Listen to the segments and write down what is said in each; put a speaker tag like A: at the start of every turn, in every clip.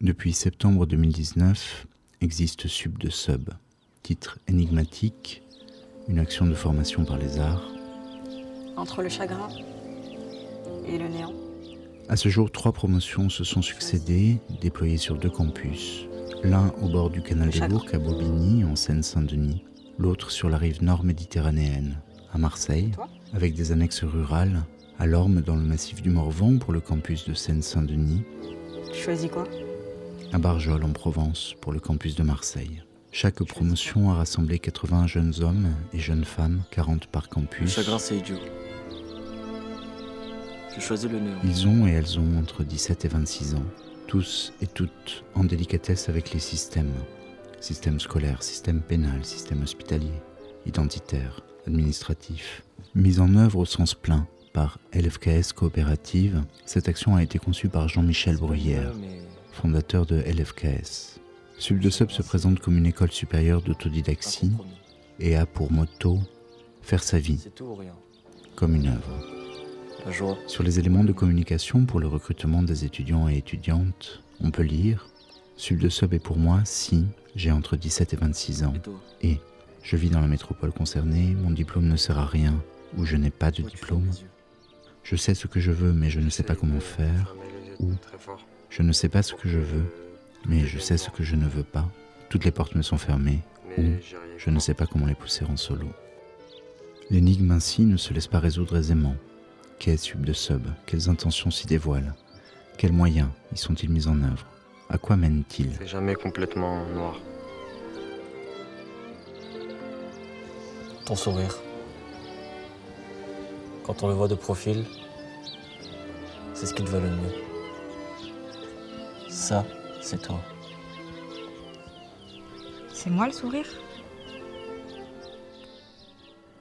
A: Depuis septembre 2019, existe Sub de Sub, titre énigmatique, une action de formation par les arts.
B: Entre le chagrin et le néant.
A: À ce jour, trois promotions se sont succédées, déployées sur deux campus. L'un au bord du canal de Bourg à Bobigny, en Seine-Saint-Denis, l'autre sur la rive nord méditerranéenne, à Marseille, avec des annexes rurales, à Lorme dans le massif du Morvan pour le campus de Seine-Saint-Denis.
B: Tu choisis quoi?
A: À Barjol en Provence pour le campus de Marseille. Chaque promotion a rassemblé 80 jeunes hommes et jeunes femmes, 40 par campus.
C: Le chagrin, c'est idiot. Je choisis le néant.
A: Ils ont et elles ont entre 17 et 26 ans, tous et toutes en délicatesse avec les systèmes. Système scolaire, système pénal, système hospitalier, identitaire, administratif. Mise en œuvre au sens plein par LFKS Coopérative, cette action a été conçue par Jean-Michel Bruyère, fondateur de LFKS. Sub de Sub se présente comme une école supérieure d'autodidaxie et a pour motto faire sa vie comme une œuvre. Sur les éléments de communication pour le recrutement des étudiants et étudiantes, on peut lire Sub de Sub est pour moi si j'ai entre 17 et 26 ans et je vis dans la métropole concernée, mon diplôme ne sert à rien ou je n'ai pas de diplôme. Je sais ce que je veux mais je ne sais pas comment faire ou je ne sais pas ce que je veux mais je sais ce que je ne veux pas. Toutes les portes me sont fermées ou je ne sais pas comment les pousser en solo. L'énigme ainsi ne se laisse pas résoudre aisément. Qu'est Sub de Sub Quelles intentions s'y dévoilent Quels moyens y sont-ils mis en œuvre À quoi mènent-ils?
D: C'est jamais complètement noir.
C: Ton sourire. Quand on le voit de profil, c'est ce qui te va le mieux. Ça, c'est toi.
B: C'est moi le sourire?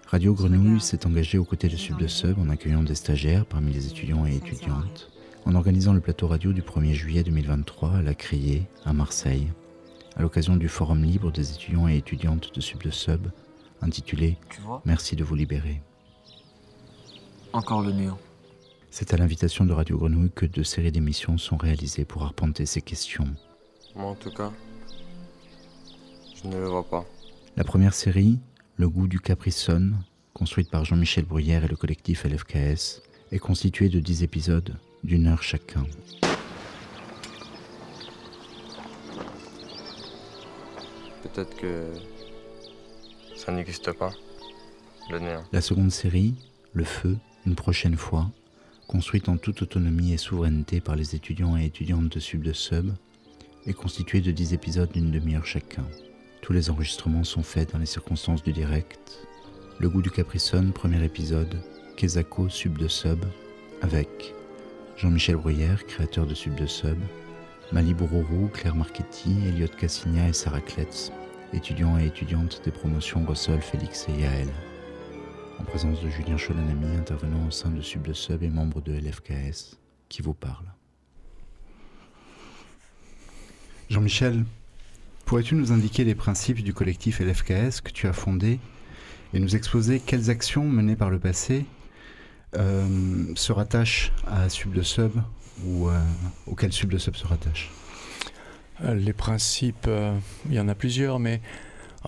A: Radio Grenouille s'est engagée aux côtés de Sub de Sub en accueillant des stagiaires parmi les étudiants et étudiantes, en organisant le plateau radio du 1er juillet 2023 à La Criée, à Marseille, à l'occasion du Forum libre des étudiants et étudiantes de Sub de Sub, intitulé Merci de vous libérer.
C: Encore le néant.
A: C'est à l'invitation de Radio Grenouille que deux séries d'émissions sont réalisées pour arpenter ces questions.
D: Moi, en tout cas, je ne le vois pas.
A: La première série, Le goût du Capricone, construite par Jean-Michel Bruyère et le collectif LFKS, est constituée de 10 épisodes d'une heure chacun.
D: Peut-être que ça n'existe pas, le néant.
A: La seconde série, Le Feu, une prochaine fois, construite en toute autonomie et souveraineté par les étudiants et étudiantes de Sub de Sub, est constituée de 10 épisodes d'une demi-heure chacun. Tous les enregistrements sont faits dans les circonstances du direct. Le goût du Capricone, premier épisode, Kezako Sub de Sub, avec Jean-Michel Bruyère, créateur de Sub de Sub, Mali Bourorou, Claire Marchetti, Elliot Cassigna et Sarah Kletz, étudiants et étudiantes des promotions Russell, Félix et Yael en présence de Julien Cholanami, intervenant au sein de Sub de Sub et membre de LFKS, qui vous parle. Jean-Michel, pourrais-tu nous indiquer les principes du collectif LFKS que tu as fondé et nous exposer quelles actions menées par le passé euh, se rattachent à Sub de Sub ou euh, auquel Sub de Sub se rattache?
E: Euh, Les principes, il y en a plusieurs, mais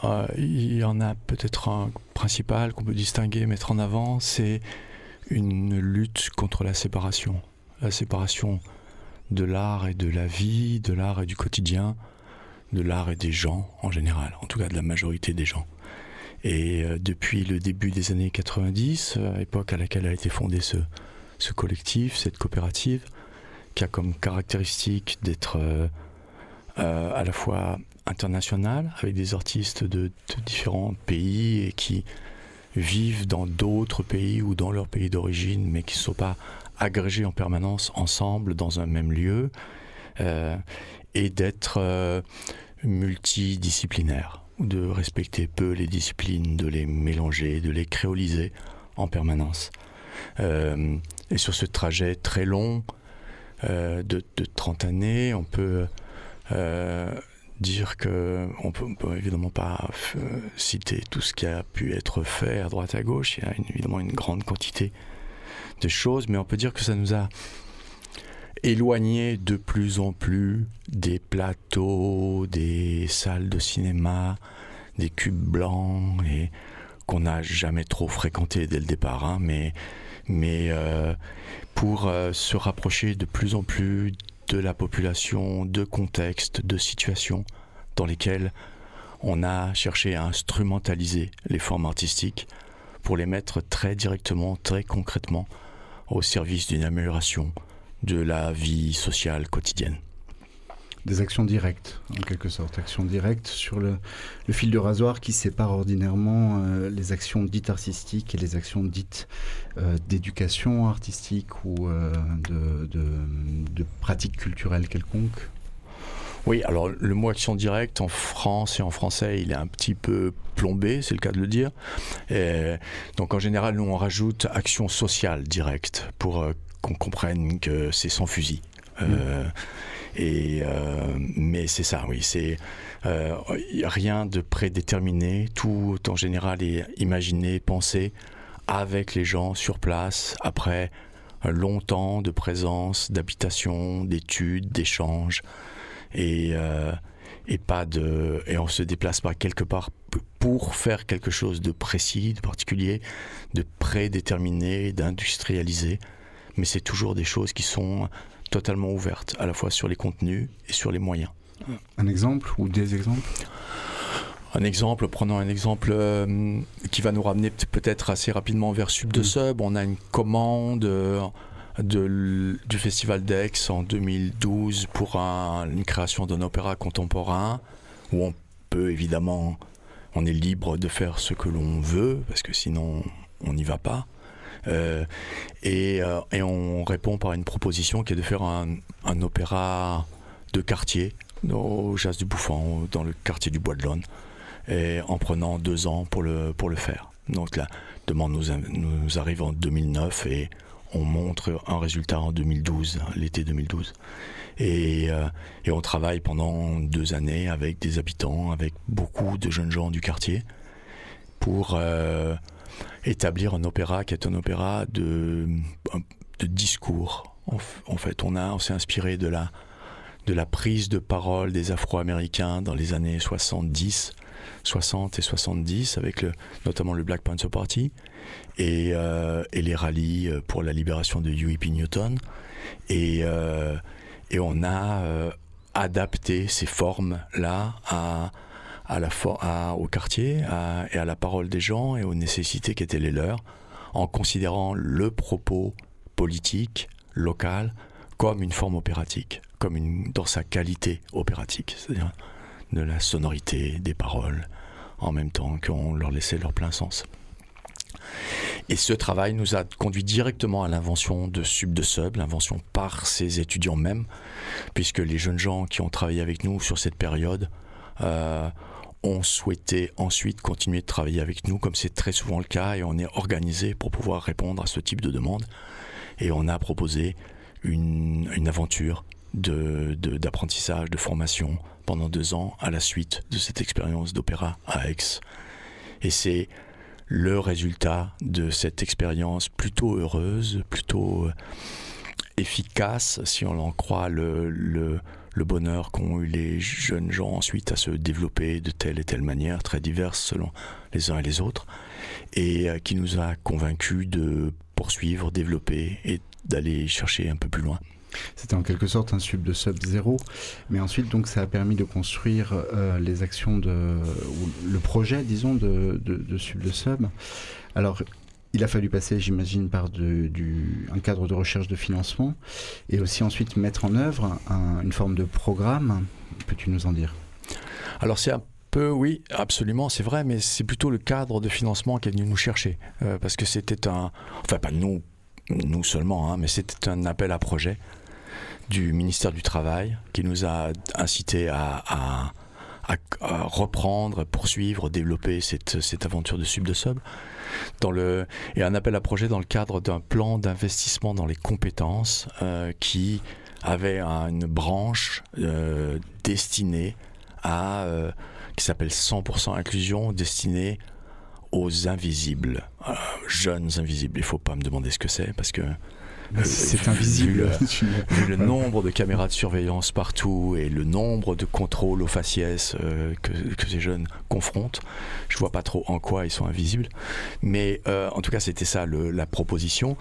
E: euh, il y en a peut-être un principal qu'on peut distinguer, mettre en avant, c'est une lutte contre la séparation. La séparation de l'art et de la vie, de l'art et du quotidien, de l'art et des gens en général, en tout cas de la majorité des gens. Et euh, depuis le début des années 90, à l'époque à laquelle a été fondé ce collectif, cette coopérative, qui a comme caractéristique d'être euh, à la fois international avec des artistes de, différents pays et qui vivent dans d'autres pays ou dans leur pays d'origine mais qui ne sont pas agrégés en permanence ensemble dans un même lieu euh, et d'être euh, multidisciplinaire de respecter peu les disciplines, de les mélanger, de les créoliser en permanence. Euh, et sur ce trajet très long de, de 30 années, on peut dire que on peut, évidemment pas euh, citer tout ce qui a pu être fait à droite à gauche. Il y a évidemment une grande quantité de choses, mais on peut dire que ça nous a éloigné de plus en plus des plateaux, des salles de cinéma, des cubes blancs et qu'on n'a jamais trop fréquenté dès le départ, hein, mais, mais euh, pour euh, se rapprocher de plus en plus de la population, de contextes, de situations dans lesquelles on a cherché à instrumentaliser les formes artistiques pour les mettre très directement, très concrètement au service d'une amélioration de la vie sociale quotidienne.
F: Des actions directes, en quelque sorte, actions directes sur le, fil de rasoir qui sépare ordinairement euh, les actions dites artistiques et les actions dites euh, d'éducation artistique ou euh, de, de, de pratiques culturelles quelconques.
E: Oui, alors le mot action directe en France et en français, il est un petit peu plombé, c'est le cas de le dire. donc en général, nous on rajoute action sociale directe pour qu'on comprenne que c'est sans fusil. Mm. Et euh, mais c'est ça, oui, c'est rien de prédéterminé. Tout en général est imaginé, pensé avec les gens sur place après un long temps de présence, d'habitation, d'études, d'échanges et, euh, et pas de et on se déplace pas quelque part pour faire quelque chose de précis, de particulier, de prédéterminé, d'industrialisé, mais c'est toujours des choses qui sont totalement ouvertes, à la fois sur les contenus et sur les moyens.
F: Un exemple ou des exemples?
E: Un exemple, prenons un exemple euh, qui va nous ramener peut-être assez rapidement vers Sub de mm. Sub. On a une commande euh, de, du Festival d'Aix en 2012 pour une création d'un opéra contemporain où on peut évidemment, on est libre de faire ce que l'on veut parce que sinon on n'y va pas. Euh, et, euh, et, on répond par une proposition qui est de faire un, opéra de quartier au Jazz du Bouffant, dans le quartier du Bois de l'Aune, et en prenant deux ans pour le, pour le faire. Donc la demande nous, nous arrive en 2009 et on montre un résultat en 2012, l'été 2012. Euh, et, on travaille pendant deux années avec des habitants, avec beaucoup de jeunes gens du quartier, pour établir un opéra qui est un opéra de, de discours. En, fait, on, on s'est inspiré de la, de la prise de parole des Afro-Américains dans les années 70, 60 et 70, avec notamment le Black Panther Party, et, euh, et, les rallyes euh, pour la libération de Huey P. Newton. Et, euh, et on a adapté ces formes-là à, au quartier et à la parole des gens et aux nécessités qui étaient les leurs, en considérant le propos politique, local, comme une forme opératique, comme une, dans sa qualité opératique, c'est-à-dire de la sonorité des paroles, en même temps qu'on leur laissait leur plein sens. Et ce travail nous a conduit directement à l'invention de Sub de Sub, l'invention par ces étudiants même, puisque les jeunes gens qui ont travaillé avec nous sur cette période euh, ont souhaité ensuite continuer de travailler avec nous, comme c'est très souvent le cas, et on est organisé pour pouvoir répondre à ce type de demande. Et on a proposé une, aventure d'apprentissage, de, de formation pendant deux ans à la suite de cette expérience d'opéra à Aix. Et c'est le résultat de cette expérience plutôt heureuse, plutôt efficace, si on en croit le, le, bonheur qu'ont eu les jeunes gens ensuite à se développer de telle et telle manière, très diverses selon les uns et les autres, et euh, qui nous a convaincus de poursuivre, développer et d'aller chercher un peu plus loin.
F: C'était en quelque sorte un sub de sub zéro, mais ensuite donc ça a permis de construire euh, les actions de le projet, disons, de, de, sub de sub. Alors il a fallu passer, j'imagine, par du, un cadre de recherche de financement et aussi ensuite mettre en œuvre une forme de programme. Peux-tu nous en dire?
E: Alors c'est un peu, oui, absolument, c'est vrai, mais c'est plutôt le cadre de financement qui est venu nous chercher. Euh, parce que c'était un. Enfin, pas nous, nous seulement, hein, mais c'était un appel à projet du ministère du Travail qui nous a incité à, à, reprendre, poursuivre, développer cette, cette aventure de sub de sub. Dans le, et un appel à projet dans le cadre d'un plan d'investissement dans les compétences euh, qui avait une branche euh, destinée à, euh, qui s'appelle 100% inclusion, destinée aux invisibles, jeunes invisibles. Il ne faut pas me demander ce que c'est parce que
F: C'est invisible.
E: Vu, le nombre de caméras de surveillance partout et le nombre de contrôles aux faciès que, que, ces jeunes confrontent, je vois pas trop en quoi ils sont invisibles. Mais en tout cas, c'était ça le, la proposition.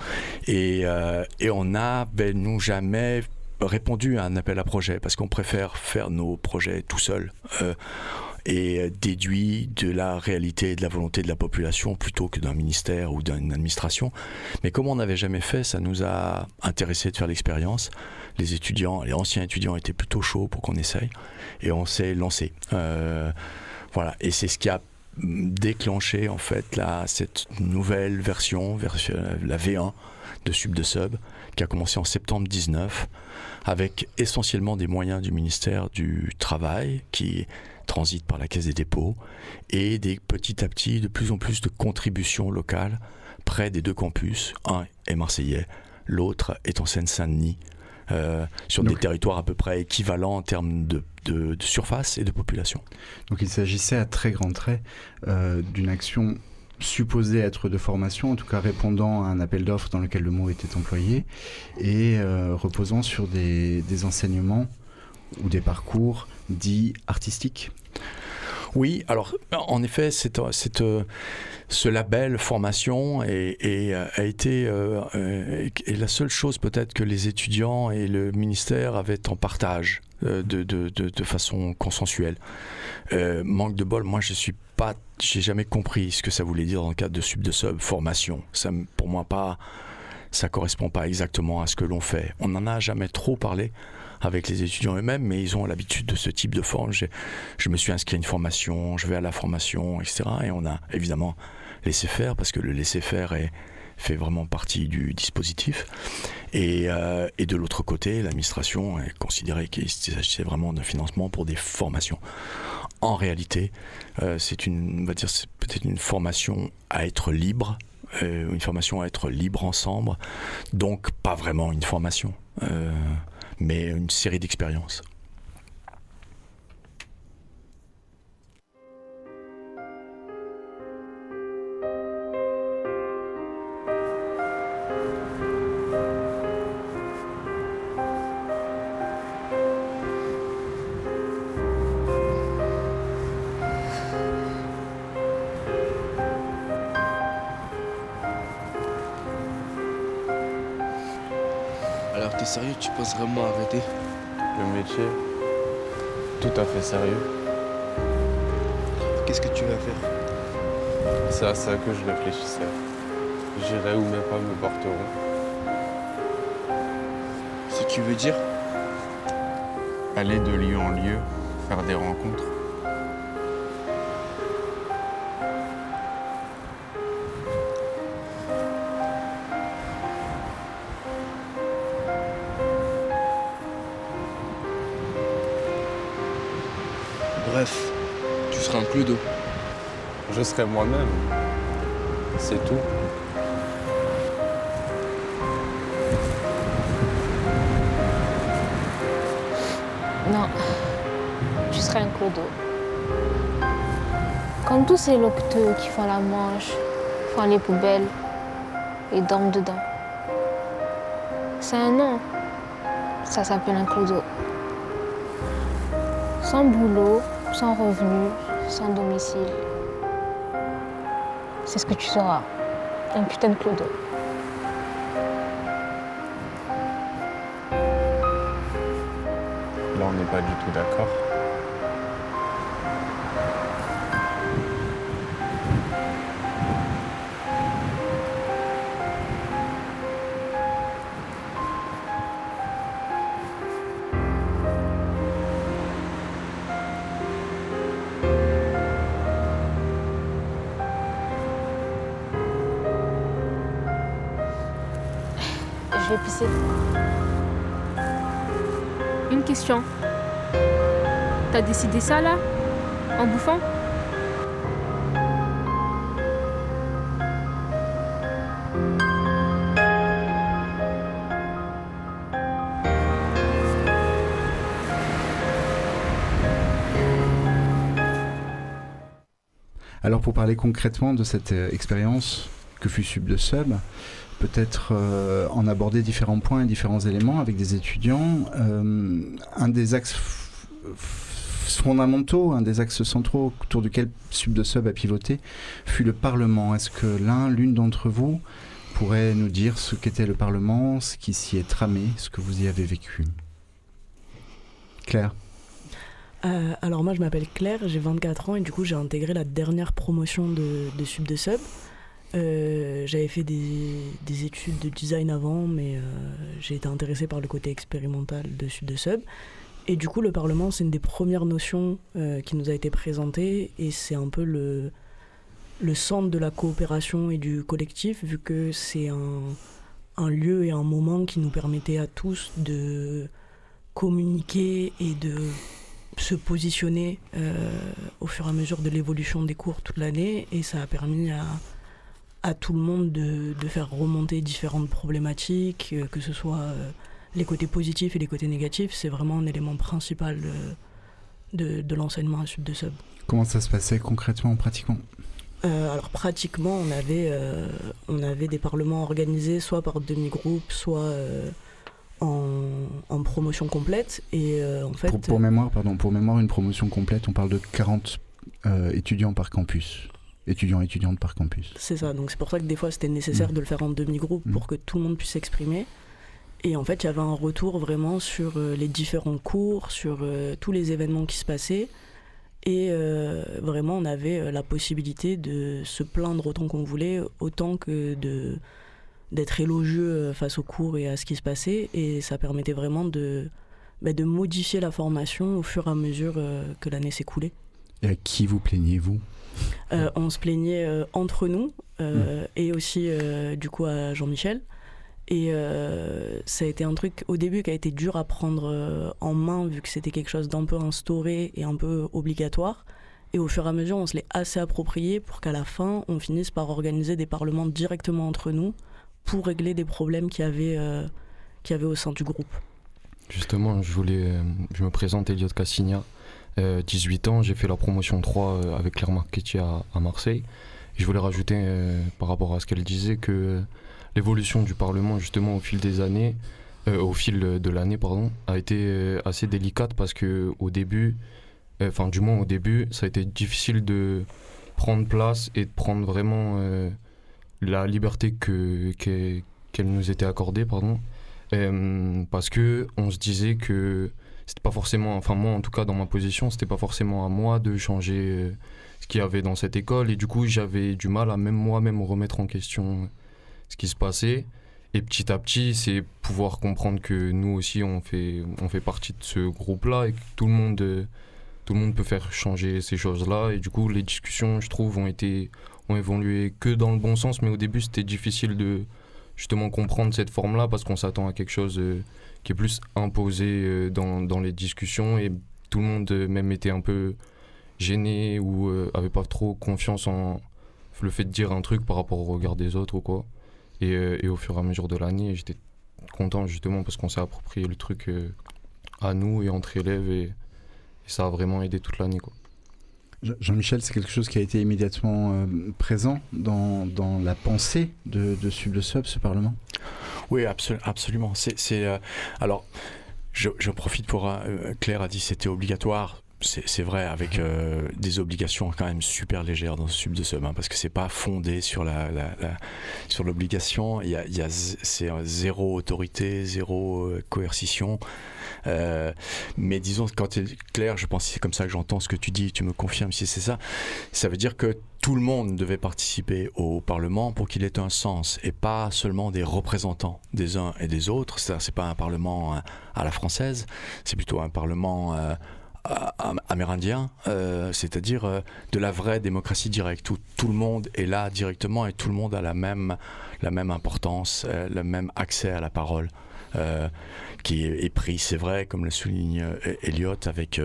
E: Et, et on n'a, ben, nous, jamais répondu à un appel à projet parce qu'on préfère faire nos projets tout seul euh, et déduit de la réalité et de la volonté de la population plutôt que d'un ministère ou d'une administration. Mais comme on n'avait jamais fait, ça nous a intéressé de faire l'expérience. Les étudiants, les anciens étudiants étaient plutôt chauds pour qu'on essaye et on s'est lancé. Euh, voilà, et c'est ce qui a déclenché en fait la, cette nouvelle version, version la V1 de Sub de Sub, qui a commencé en septembre 19 avec essentiellement des moyens du ministère du Travail qui transitent par la Caisse des dépôts et des petit à petit de plus en plus de contributions locales près des deux campus. Un est marseillais, l'autre est en Seine-Saint-Denis. Euh, sur des territoires à peu près équivalents en termes de, surface et de population.
F: Donc il s'agissait à très grands traits euh, d'une action supposé être de formation, en tout cas répondant à un appel d'offres dans lequel le mot était employé, et euh, reposant sur des, enseignements ou des parcours dits artistiques.
E: Oui, alors en effet, c'est, euh, ce label formation et, euh, a été est la seule chose peut-être que les étudiants et le ministère avaient en partage de, façon consensuelle. manque de bol, moi je suis pas j'ai jamais compris ce que ça voulait dire dans le cadre de sub de sub formation. Ça, pour moi, pas, ça correspond pas exactement à ce que l'on fait. On n'en a jamais trop parlé avec les étudiants eux-mêmes, mais ils ont l'habitude de ce type de forme. Je me suis inscrit à une formation, je vais à la formation, etc. Et on a évidemment laissé faire parce que le laisser faire fait vraiment partie du dispositif. Et, euh, et de l'autre côté, l'administration est considérée qu'il s'agissait vraiment d'un financement pour des formations. En réalité, euh, c'est une, on va dire, peut-être une formation à être libre, euh, une formation à être libre ensemble, donc pas vraiment une formation, mais une série d'expériences.
G: Sérieux, tu penses vraiment arrêter?
H: Le métier, tout à fait sérieux.
G: Qu'est-ce que tu vas faire?
H: C'est à ça que je réfléchissais. J'irai où mes pas me porteront.
G: Ce qui veut dire
H: Aller de lieu en lieu, faire des rencontres.
G: Bref, tu seras un d'eau.
H: Je serai moi-même. C'est tout.
I: Non, tu serais un clodo. Comme tous ces locteux qui font la manche, font les poubelles et dorment dedans. C'est un nom. Ça s'appelle un clodo. Sans boulot, sans revenu, sans domicile. C'est ce que tu seras. Un putain de clodo.
H: Là, on n'est pas du tout d'accord.
I: T'as décidé ça là En bouffant?
F: Alors pour parler concrètement de cette euh, expérience que fut Sub de Sub, peut-être euh, en aborder différents points et différents éléments avec des étudiants. Euh, un des axes fondamentaux, un des axes centraux autour duquel Sub de Sub a pivoté, fut le Parlement. Est-ce que l'un, l'une d'entre vous pourrait nous dire ce qu'était le Parlement, ce qui s'y est tramé, ce que vous y avez vécu? Claire
J: euh, alors moi je m'appelle Claire, j'ai 24 ans et du coup j'ai intégré la dernière promotion de, Sub de Sub. Euh, j'avais fait des, études de design avant, mais euh, j'ai été intéressée par le côté expérimental de Sub de Sub. Et du coup, le Parlement, c'est une des premières notions qui nous a été présentée et c'est un peu le, le centre de la coopération et du collectif, vu que c'est un, un lieu et un moment qui nous permettait à tous de communiquer et de se positionner euh, au fur et à mesure de l'évolution des cours toute l'année. Et ça a permis à, à tout le monde de, de, faire remonter différentes problématiques, euh, que ce soit euh, les côtés positifs et les côtés négatifs. C'est vraiment un élément principal de, de l'enseignement à Sub de Sub.
F: Comment ça se passait concrètement, pratiquement
J: alors pratiquement, on avait, on avait des parlements organisés soit par demi-groupe, soit en, promotion complète. Et euh, en fait,
F: pour, mémoire, pardon, pour mémoire, une promotion complète, on parle de 40 euh, étudiants par campus. Étudiants étudiantes par campus.
J: C'est ça, donc c'est pour ça que des fois c'était nécessaire mmh. de le faire en demi-groupe mmh. pour que tout le monde puisse s'exprimer. Et en fait, il y avait un retour vraiment sur euh, les différents cours, sur tous les événements qui se passaient. Et vraiment, on avait la possibilité de se plaindre autant qu'on voulait, autant que de, d'être élogieux euh, face aux cours et à ce qui se passait. Et ça permettait vraiment de, bah, de modifier la formation au fur et à mesure euh, que l'année s'écoulait.
F: Et à qui vous plaignez-vous
J: euh, On se plaignait entre nous mmh. et aussi du coup à Jean-Michel. Et ça a été un truc au début qui a été dur à prendre en main vu que c'était quelque chose d'un peu instauré et un peu obligatoire. Et au fur et à mesure, on se l'est assez approprié pour qu'à la fin, on finisse par organiser des parlements directement entre nous pour régler des problèmes qu'il y avait, euh, au sein du groupe.
K: Justement, je voulais, euh, je me présente Elliot Cassigna, 18 euh, ans, j'ai fait la promotion 3 avec Claire Marchetti à, à, Marseille. je voulais rajouter par rapport à ce qu'elle disait que l'évolution du Parlement justement au fil des années, au fil de l'année pardon, a été assez délicate parce que au début, enfin du moins au début, ça a été difficile de prendre place et de prendre vraiment la liberté que, qu'elle nous était accordée, pardon, euh, parce que on se disait que c'était pas forcément, enfin moi en tout cas dans ma position, c'était pas forcément à moi de changer euh, ce qu'il y avait dans cette école, et du coup j'avais du mal à même moi-même remettre en question ce qui se passait. Et petit à petit, c'est pouvoir comprendre que nous aussi, on fait, on fait partie de ce groupe-là et que tout le monde, tout le monde peut faire changer ces choses-là. Et du coup, les discussions, je trouve, ont été, ont évolué que dans le bon sens, mais au début c'était difficile de justement comprendre cette forme-là parce qu'on s'attend à quelque chose euh, qui est plus imposé euh, dans, dans, les discussions et tout le monde euh, même était un peu gêné ou avait pas trop confiance en le fait de dire un truc par rapport au regard des autres ou quoi. Et, et au fur et à mesure de l'année, j'étais content justement parce qu'on s'est approprié le truc à nous et entre élèves et, et ça a vraiment aidé toute l'année quoi.
F: Jean-Michel, c'est quelque chose qui a été immédiatement euh, présent dans, dans, la pensée de, de Sub le Sub, ce Parlement?
E: Oui, absolument. C'est, euh, alors, je, je, profite pour. Euh, Claire a dit c'était obligatoire c'est vrai, avec euh, des obligations quand même super légères dans ce sub de sub, hein, parce que c'est pas fondé sur la, la, la sur l'obligation. Il y a, il y a c'est zéro autorité, zéro euh, coercition. Euh, mais disons quand es clair, je pense que c'est comme ça que j'entends ce que tu dis. Tu me confirmes si c'est ça. Ça veut dire que tout le monde devait participer au Parlement pour qu'il ait un sens et pas seulement des représentants des uns et des autres. C'est pas un Parlement à la française, c'est plutôt un Parlement euh, amérindien, euh, c'est-à-dire euh, de la vraie démocratie directe, où tout le monde est là directement et tout le monde a la même, la même importance, euh, le même accès à la parole qui est, pris, c'est vrai, comme le souligne Elliot, avec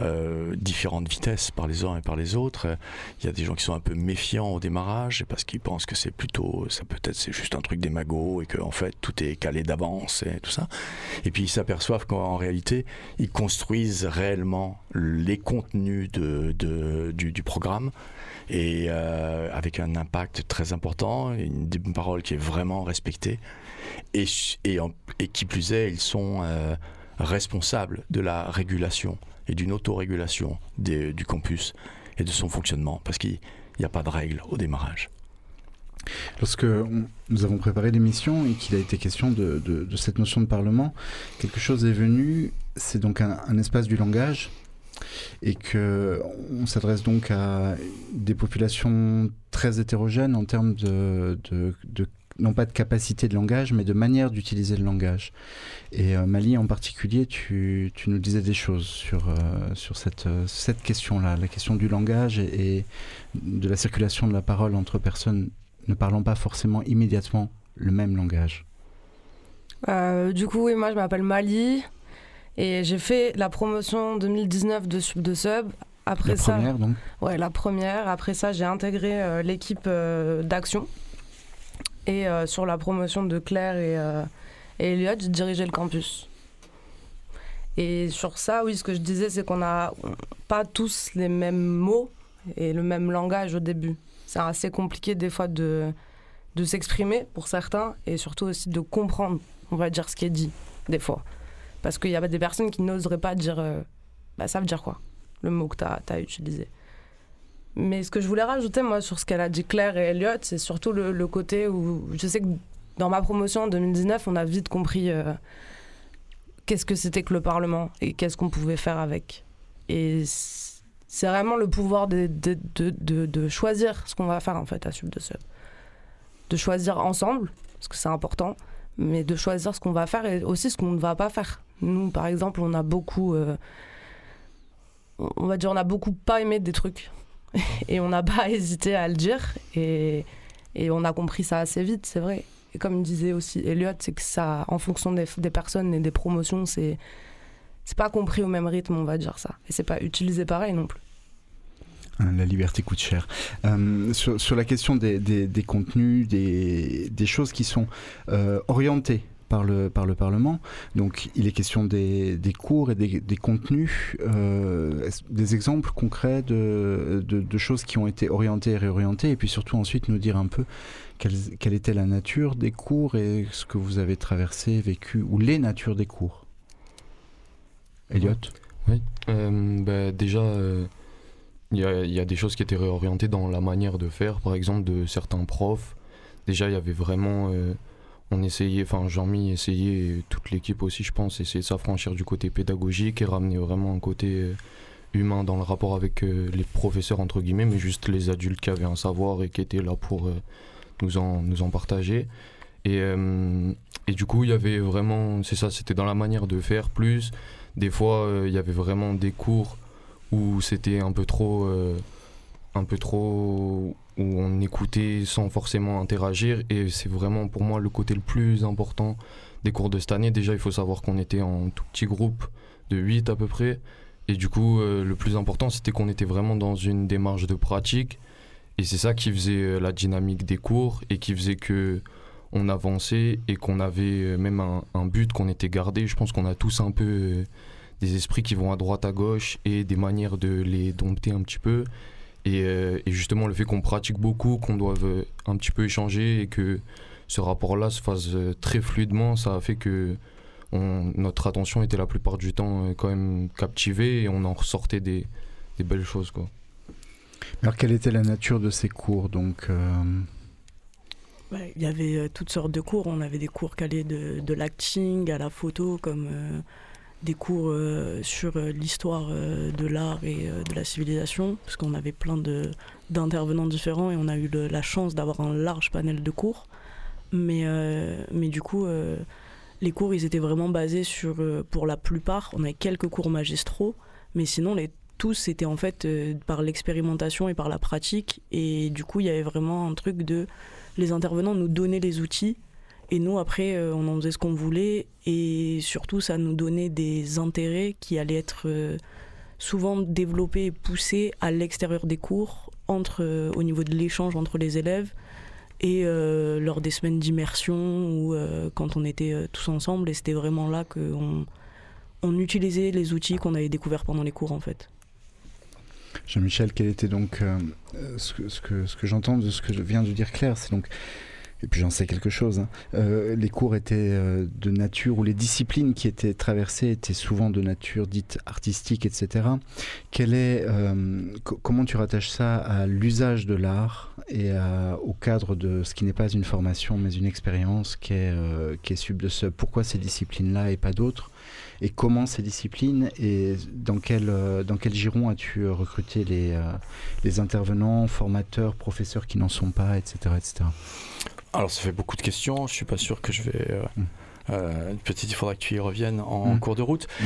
E: euh, différentes vitesses par les uns et par les autres. Il y a des gens qui sont un peu méfiants au démarrage parce qu'ils pensent que c'est plutôt, ça peut-être c'est juste un truc des magots et qu'en fait tout est calé d'avance et tout ça. Et puis ils s'aperçoivent qu'en réalité ils construisent réellement les contenus de, du, programme et euh, avec un impact très important, une, parole qui est vraiment respectée et, et qui plus est, ils sont euh, responsables de la régulation et d'une autorégulation du campus et de son fonctionnement parce qu'il n'y a pas de règles au démarrage.
F: Lorsque nous avons préparé l'émission et qu'il a été question de, cette notion de parlement, quelque chose est venu, c'est donc un, espace du langage, et que on s'adresse donc à des populations très hétérogènes en termes de- non pas de capacité de langage, mais de manière d'utiliser le langage. Et euh, Mali en particulier, tu, tu nous disais des choses sur, euh, sur cette, euh, cette question-là, la question du langage et, et de la circulation de la parole entre personnes ne parlant pas forcément immédiatement le même langage.
L: Euh, du coup, oui, moi je m'appelle Mali et j'ai fait la promotion 2019 de Sub de Sub. Après
F: la
L: ça,
F: première, donc
L: ouais, la première. Après ça, j'ai intégré euh, l'équipe euh, d'action et euh, sur la promotion de Claire et, euh, et Elliot, j'ai dirigé le campus. Et sur ça, oui, ce que je disais, c'est qu'on n'a pas tous les mêmes mots et le même langage au début. C'est assez compliqué des fois de, de s'exprimer pour certains et surtout aussi de comprendre, on va dire, ce qui est dit, des fois. Parce qu'il y a des personnes qui n'oseraient pas dire euh, bah, ça veut dire quoi, le mot que tu as, utilisé. Mais ce que je voulais rajouter, moi, sur ce qu'elle a dit Claire et Elliot, c'est surtout le, côté où je sais que dans ma promotion en 2019, on a vite compris euh, qu'est-ce que c'était que le Parlement et qu'est-ce qu'on pouvait faire avec. Et c'est vraiment le pouvoir de, de, de, de, de choisir ce qu'on va faire en fait à Sub de Sub. De choisir ensemble, parce que c'est important, mais de choisir ce qu'on va faire et aussi ce qu'on ne va pas faire. Nous, par exemple, on a beaucoup, euh, on va dire, on a beaucoup pas aimé des trucs et on n'a pas hésité à le dire et, et on a compris ça assez vite, c'est vrai. Et comme disait aussi Elliot, c'est que ça, en fonction des, des personnes et des promotions, c'est c'est pas compris au même rythme, on va dire ça. Et c'est pas utilisé pareil non plus.
F: Hein, La liberté coûte cher. Euh, sur, sur la question des, des- des contenus, des, des choses qui sont euh, orientées par le, par le Parlement, donc il est question des, des cours et des, des contenus, euh, des exemples concrets de, de, choses qui ont été orientées et réorientées, et puis surtout ensuite nous dire un peu quelle, quelle était la nature des cours et ce que vous avez traversé, vécu, ou les natures des cours? Elliot
K: Oui. Euh, bah, déjà, euh, il y, a, y a des choses qui étaient réorientées dans la manière de faire, par exemple de certains profs. Déjà, il y avait vraiment. On essayait, enfin, Jean-Mi essayait, toute l'équipe aussi, je pense, essayait de s'affranchir du côté pédagogique et ramener vraiment un côté euh, humain dans le rapport avec euh, les professeurs, entre guillemets, mais juste les adultes qui avaient un savoir et qui étaient là pour euh, nous, en, partager. Et, du coup, il y avait vraiment, c'est ça, c'était dans la manière de faire plus. Des fois, il y avait vraiment des cours où c'était un peu trop, un peu trop, où on écoutait sans forcément interagir. Et c'est vraiment pour moi le côté le plus important des cours de cette année. Déjà, il faut savoir qu'on était en tout petit groupe de 8 à peu près. Et du coup, euh, le plus important, c'était qu'on était vraiment dans une démarche de pratique. Et c'est ça qui faisait euh, la dynamique des cours et qui faisait que on avançait et qu'on avait euh, même un, but qu'on était gardé. Je pense qu'on a tous un peu des esprits qui vont à droite, à gauche et des manières de les dompter un petit peu. Et, euh, et justement, le fait qu'on pratique beaucoup, qu'on doive euh, un petit peu échanger et que ce rapport-là se fasse euh, très fluidement, ça a fait que on- notre attention était la plupart du temps quand même captivée et on en ressortait des, des belles choses. Quoi.
F: Alors quelle était la nature de ces cours donc euh,
J: Ouais, Il y avait toutes sortes de cours. On avait des cours calés de, de l'acting à la photo, comme euh, des cours euh, sur euh, l'histoire euh, de l'art et de la civilisation, parce qu'on avait plein d'intervenants différents et on a eu la chance d'avoir un large panel de cours. Mais, mais du coup, les cours, ils étaient vraiment basés sur, pour la plupart, on avait quelques cours magistraux, mais sinon, les, tous c'était en fait par l'expérimentation et par la pratique. Et du coup, il y avait vraiment un truc de les intervenants nous donnaient les outils et nous après euh, on en faisait ce qu'on voulait et surtout ça nous donnait des intérêts qui allaient être euh, souvent développé et poussé à l'extérieur des cours, entre, au niveau de l'échange entre les élèves et lors des semaines d'immersion ou quand on était tous ensemble. Et c'était vraiment là qu'on on utilisait les outils qu'on avait découverts pendant les cours en fait.
F: Jean-Michel, quel était donc ce que, ce ce que j'entends de ce que vient de dire Claire, c'est donc et puis j'en sais quelque chose. Hein. Euh, les cours étaient euh, de nature, ou les disciplines qui étaient traversées étaient souvent de nature dite artistique, etc. Quel est, euh, comment tu rattaches ça à l'usage de l'art et au cadre de ce qui n'est pas une formation mais une expérience qui est, est sub de ce Pourquoi ces disciplines-là et pas d'autres? Et comment ces disciplines et dans quel, dans quel giron as-tu recruté les, les intervenants, formateurs, professeurs qui n'en sont pas, etc., etc.
E: Alors ça fait beaucoup de questions, je suis pas sûr que je vais... Euh, mm. euh, peut-être il faudra que tu y reviennes en mm. cours de route. Mm.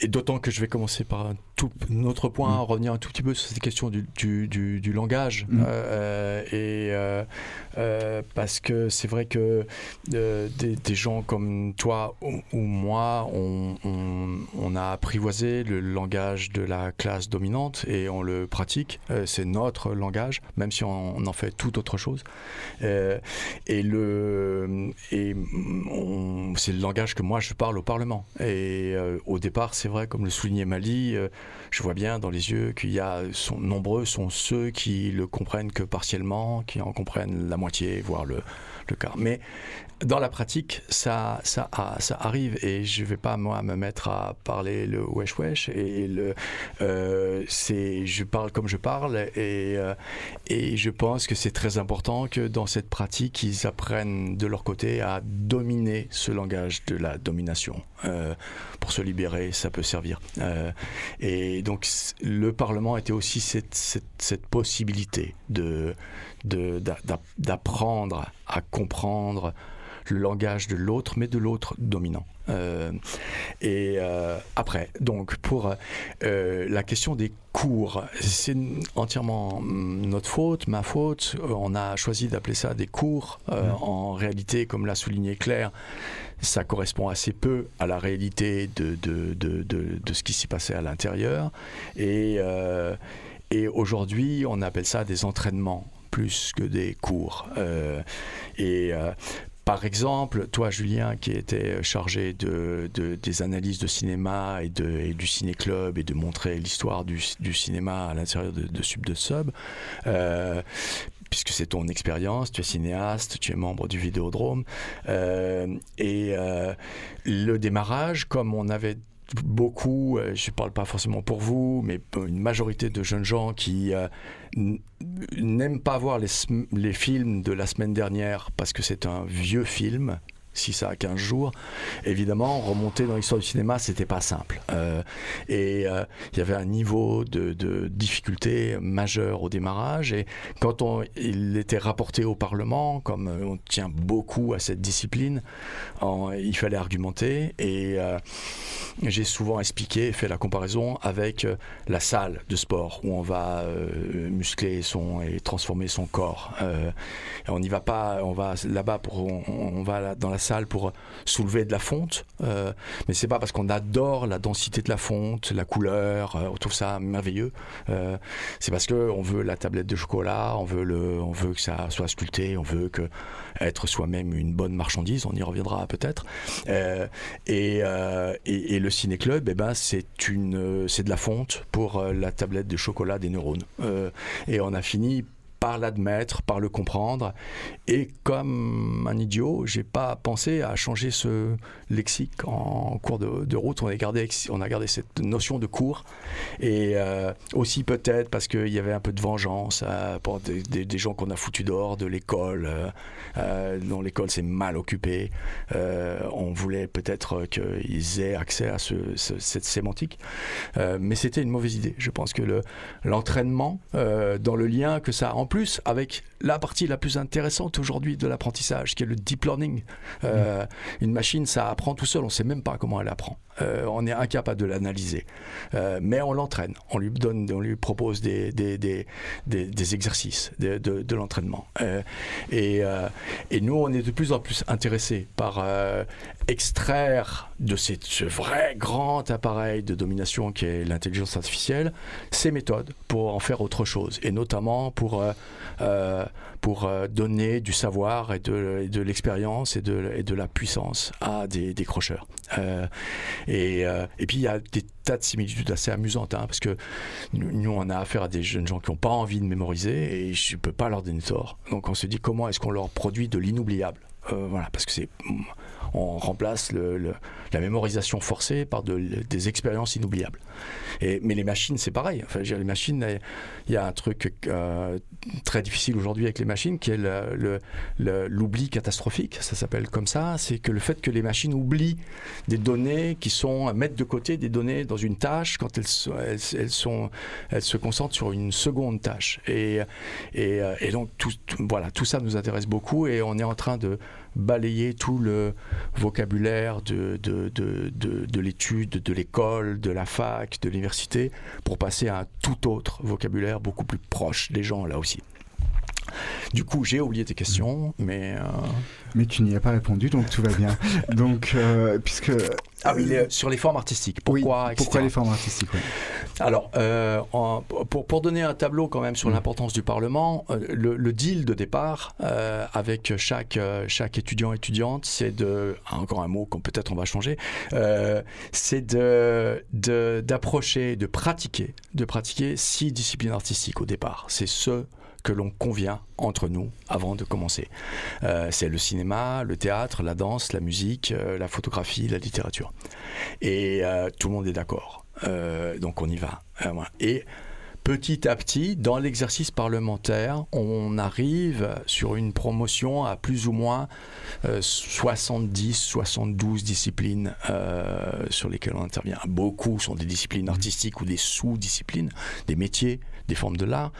E: Et d'autant que je vais commencer par un tout autre point, revenir un tout petit peu sur cette question du, du, du, langage. Euh, et euh, parce que c'est vrai que des, des, gens comme toi ou, moi, on, on, a apprivoisé le langage de la classe dominante et on le pratique. c'est notre langage, même si on, en fait tout autre chose. et le et c'est le langage que moi je parle au Parlement. Et au départ, c'est vrai, comme le soulignait Mali, euh, je vois bien dans les yeux qu'il y a, nombreux sont ceux qui le comprennent que partiellement, qui en comprennent la moitié, voire le, le quart. Mais dans la pratique, ça, ça, arrive et je vais pas moi me mettre à parler le wesh wesh et le, euh, c'est, je parle comme je parle et, euh, et je pense que c'est très important que dans cette pratique, ils apprennent de leur côté à dominer ce langage de la domination. Euh, pour se libérer, ça peut servir. et donc le Parlement était aussi cette, cette, possibilité de, d'apprendre à comprendre le langage de l'autre, mais de l'autre dominant. Euh, et euh, après, donc pour euh, la question des cours, c'est entièrement notre faute, ma faute. On a choisi d'appeler ça des cours. Mmh. En réalité, comme l'a souligné Claire, ça correspond assez peu à la réalité de, de, de, de ce qui s'y passait à l'intérieur. Et, et aujourd'hui, on appelle ça des entraînements plus que des cours. et par exemple, toi, Julien, qui était chargé de, des analyses de cinéma et, du ciné-club et de montrer l'histoire du, cinéma à l'intérieur de, Sub de Sub, euh, puisque c'est ton expérience, tu es cinéaste, tu es membre du Vidéodrome, euh, et euh, le démarrage, comme on avait beaucoup, euh, je ne parle pas forcément pour vous, mais une majorité de jeunes gens qui euh, n'aiment pas voir les, les, films de la semaine dernière parce que c'est un vieux film si ça a 15 jours. Évidemment, remonter dans l'histoire du cinéma, c'était pas simple. Euh, et euh, il y avait un niveau de, difficulté majeur au démarrage. Et quand on, il était rapporté au Parlement, comme on tient beaucoup à cette discipline, il fallait argumenter. Et euh, j'ai souvent expliqué, fait la comparaison avec la salle de sport où on va muscler son et transformer son corps. on n'y va pas, on va là-bas pour, on, on va dans la salle pour soulever de la fonte, euh, mais c'est pas parce qu'on adore la densité de la fonte, la couleur, euh, on trouve ça merveilleux. Euh, c'est parce que on veut la tablette de chocolat, on veut le, on veut que ça soit sculpté, on veut que être soi-même une bonne marchandise. On y reviendra peut-être. Et, et, le ciné club, eh ben c'est de la fonte pour la tablette de chocolat des neurones. et on a fini par l'admettre, par le comprendre. Et comme un idiot, j'ai pas pensé à changer ce lexique en cours de, route. On a, gardé, on a gardé cette notion de cours. Et euh, aussi peut-être parce qu'il y avait un peu de vengeance euh, pour des, gens qu'on a foutus dehors de l'école, euh, dont l'école s'est mal occupée. on voulait peut-être qu'ils aient accès à cette sémantique. mais c'était une mauvaise idée. Je pense que l'entraînement, dans le lien que ça a plus avec la partie la plus intéressante aujourd'hui de l'apprentissage, qui est le deep learning. Euh, une machine, ça apprend tout seul, on ne sait même pas comment elle apprend. Euh, on est incapable de l'analyser. Euh, mais on l'entraîne. On lui donne, on lui propose des, des, des, des, exercices de, de, l'entraînement. Euh, et, et, nous, on est de plus en plus intéressés par extraire de ces, ce vrai grand appareil de domination qui est l'intelligence artificielle ces méthodes pour en faire autre chose. Et notamment pour pour euh, donner du savoir et de, l'expérience et de, la puissance à des décrocheurs. Euh, et, euh, et, puis il y a des tas de similitudes assez amusantes, hein, parce que nous, on a affaire à des jeunes gens qui n'ont pas envie de mémoriser et je ne peux pas leur donner tort. Donc on se dit comment est-ce qu'on leur produit de l'inoubliable? Voilà, parce que c'est on remplace la mémorisation forcée par de, des expériences inoubliables. Mais les machines, c'est pareil. Enfin, les machines, il y a un truc euh, très difficile aujourd'hui avec les machines qui est l'oubli catastrophique. Ça s'appelle comme ça. C'est que le fait que les machines oublient des données qui sont mettre de côté des données dans une tâche quand elles, se concentrent sur une seconde tâche. Et, et donc voilà, tout ça nous intéresse beaucoup et on est en train de balayer tout le vocabulaire de, de, de, de l'étude, de l'école, de la fac, de l'université, pour passer à un tout autre vocabulaire beaucoup plus proche des gens là aussi. Du coup, j'ai oublié tes questions, mais. Euh,
F: mais tu n'y as pas répondu, donc tout va bien. donc, euh, puisque.
E: Ah oui, sur les formes artistiques. Pourquoi
F: Pourquoi les formes artistiques
E: Alors, euh, pour, pour, donner un tableau quand même sur mm. l'importance du Parlement, le, deal de départ avec chaque, chaque étudiant étudiante, c'est de. Ah, encore un mot qu'on peut-être on va changer. c'est de, d'approcher, de, de pratiquer, de pratiquer six disciplines artistiques au départ. C'est ce que l'on convient entre nous avant de commencer. Euh, c'est le cinéma, le théâtre, la danse, la musique, euh, la photographie, la littérature. Et euh, tout le monde est d'accord. donc on y va. Et petit à petit, dans l'exercice parlementaire, on arrive sur une promotion à plus ou moins 70, 72 disciplines sur lesquelles on intervient. Beaucoup sont des disciplines artistiques ou des sous-disciplines, des métiers des formes de l'art.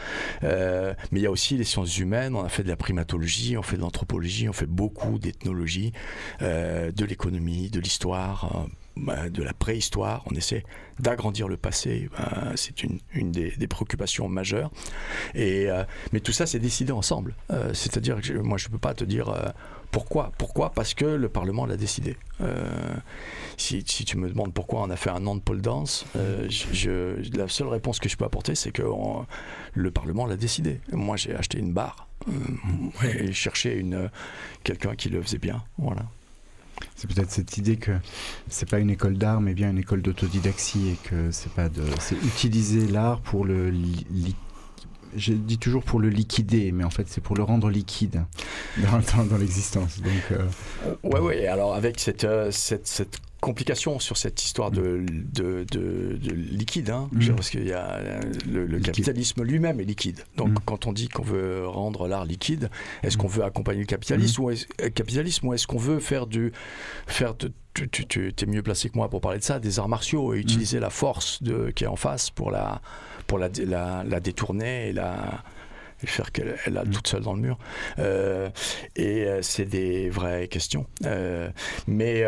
E: Euh, mais il y a aussi les sciences humaines. On a fait de la primatologie, on fait de l'anthropologie, on fait beaucoup d'ethnologie, euh, de l'économie, de l'histoire. Euh, bah, de la préhistoire, on essaie d'agrandir le passé, c'est une, une des, préoccupations majeures. Et, mais tout ça, c'est décidé ensemble. C'est-à-dire que moi, je ne peux pas te dire pourquoi Pourquoi Parce que le Parlement l'a décidé. Euh, si, tu me demandes pourquoi on a fait un an de pole dance, euh, je, la seule réponse que je peux apporter, c'est que le Parlement l'a décidé. Moi, j'ai acheté une barre euh, et cherché une, quelqu'un qui le faisait bien. Voilà.
F: C'est peut-être cette idée que c'est pas une école d'art, mais bien une école d'autodidaxie et que c'est pas de, c'est utiliser l'art pour le je dis toujours pour le liquider, mais en fait c'est pour le rendre liquide dans, dans l'existence. Donc,
E: euh, ouais, ouais. Alors avec cette, euh, cette, cette complication sur cette histoire de, de, de, liquide, hein, mm. parce qu'il y a le, capitalisme lui-même est liquide. Donc mm. quand on dit qu'on veut rendre l'art liquide, est-ce mm. qu'on veut accompagner le capitalisme ou est-ce, euh, capitalisme ou est-ce qu'on veut faire du faire de, tu, tu, tu es mieux placé que moi pour parler de ça, des arts martiaux et utiliser la force de, qui est en face pour la pour la, la, détourner et la faire qu'elle elle a mm. toute seule dans le mur. Euh, et euh, c'est des vraies questions. Euh, mais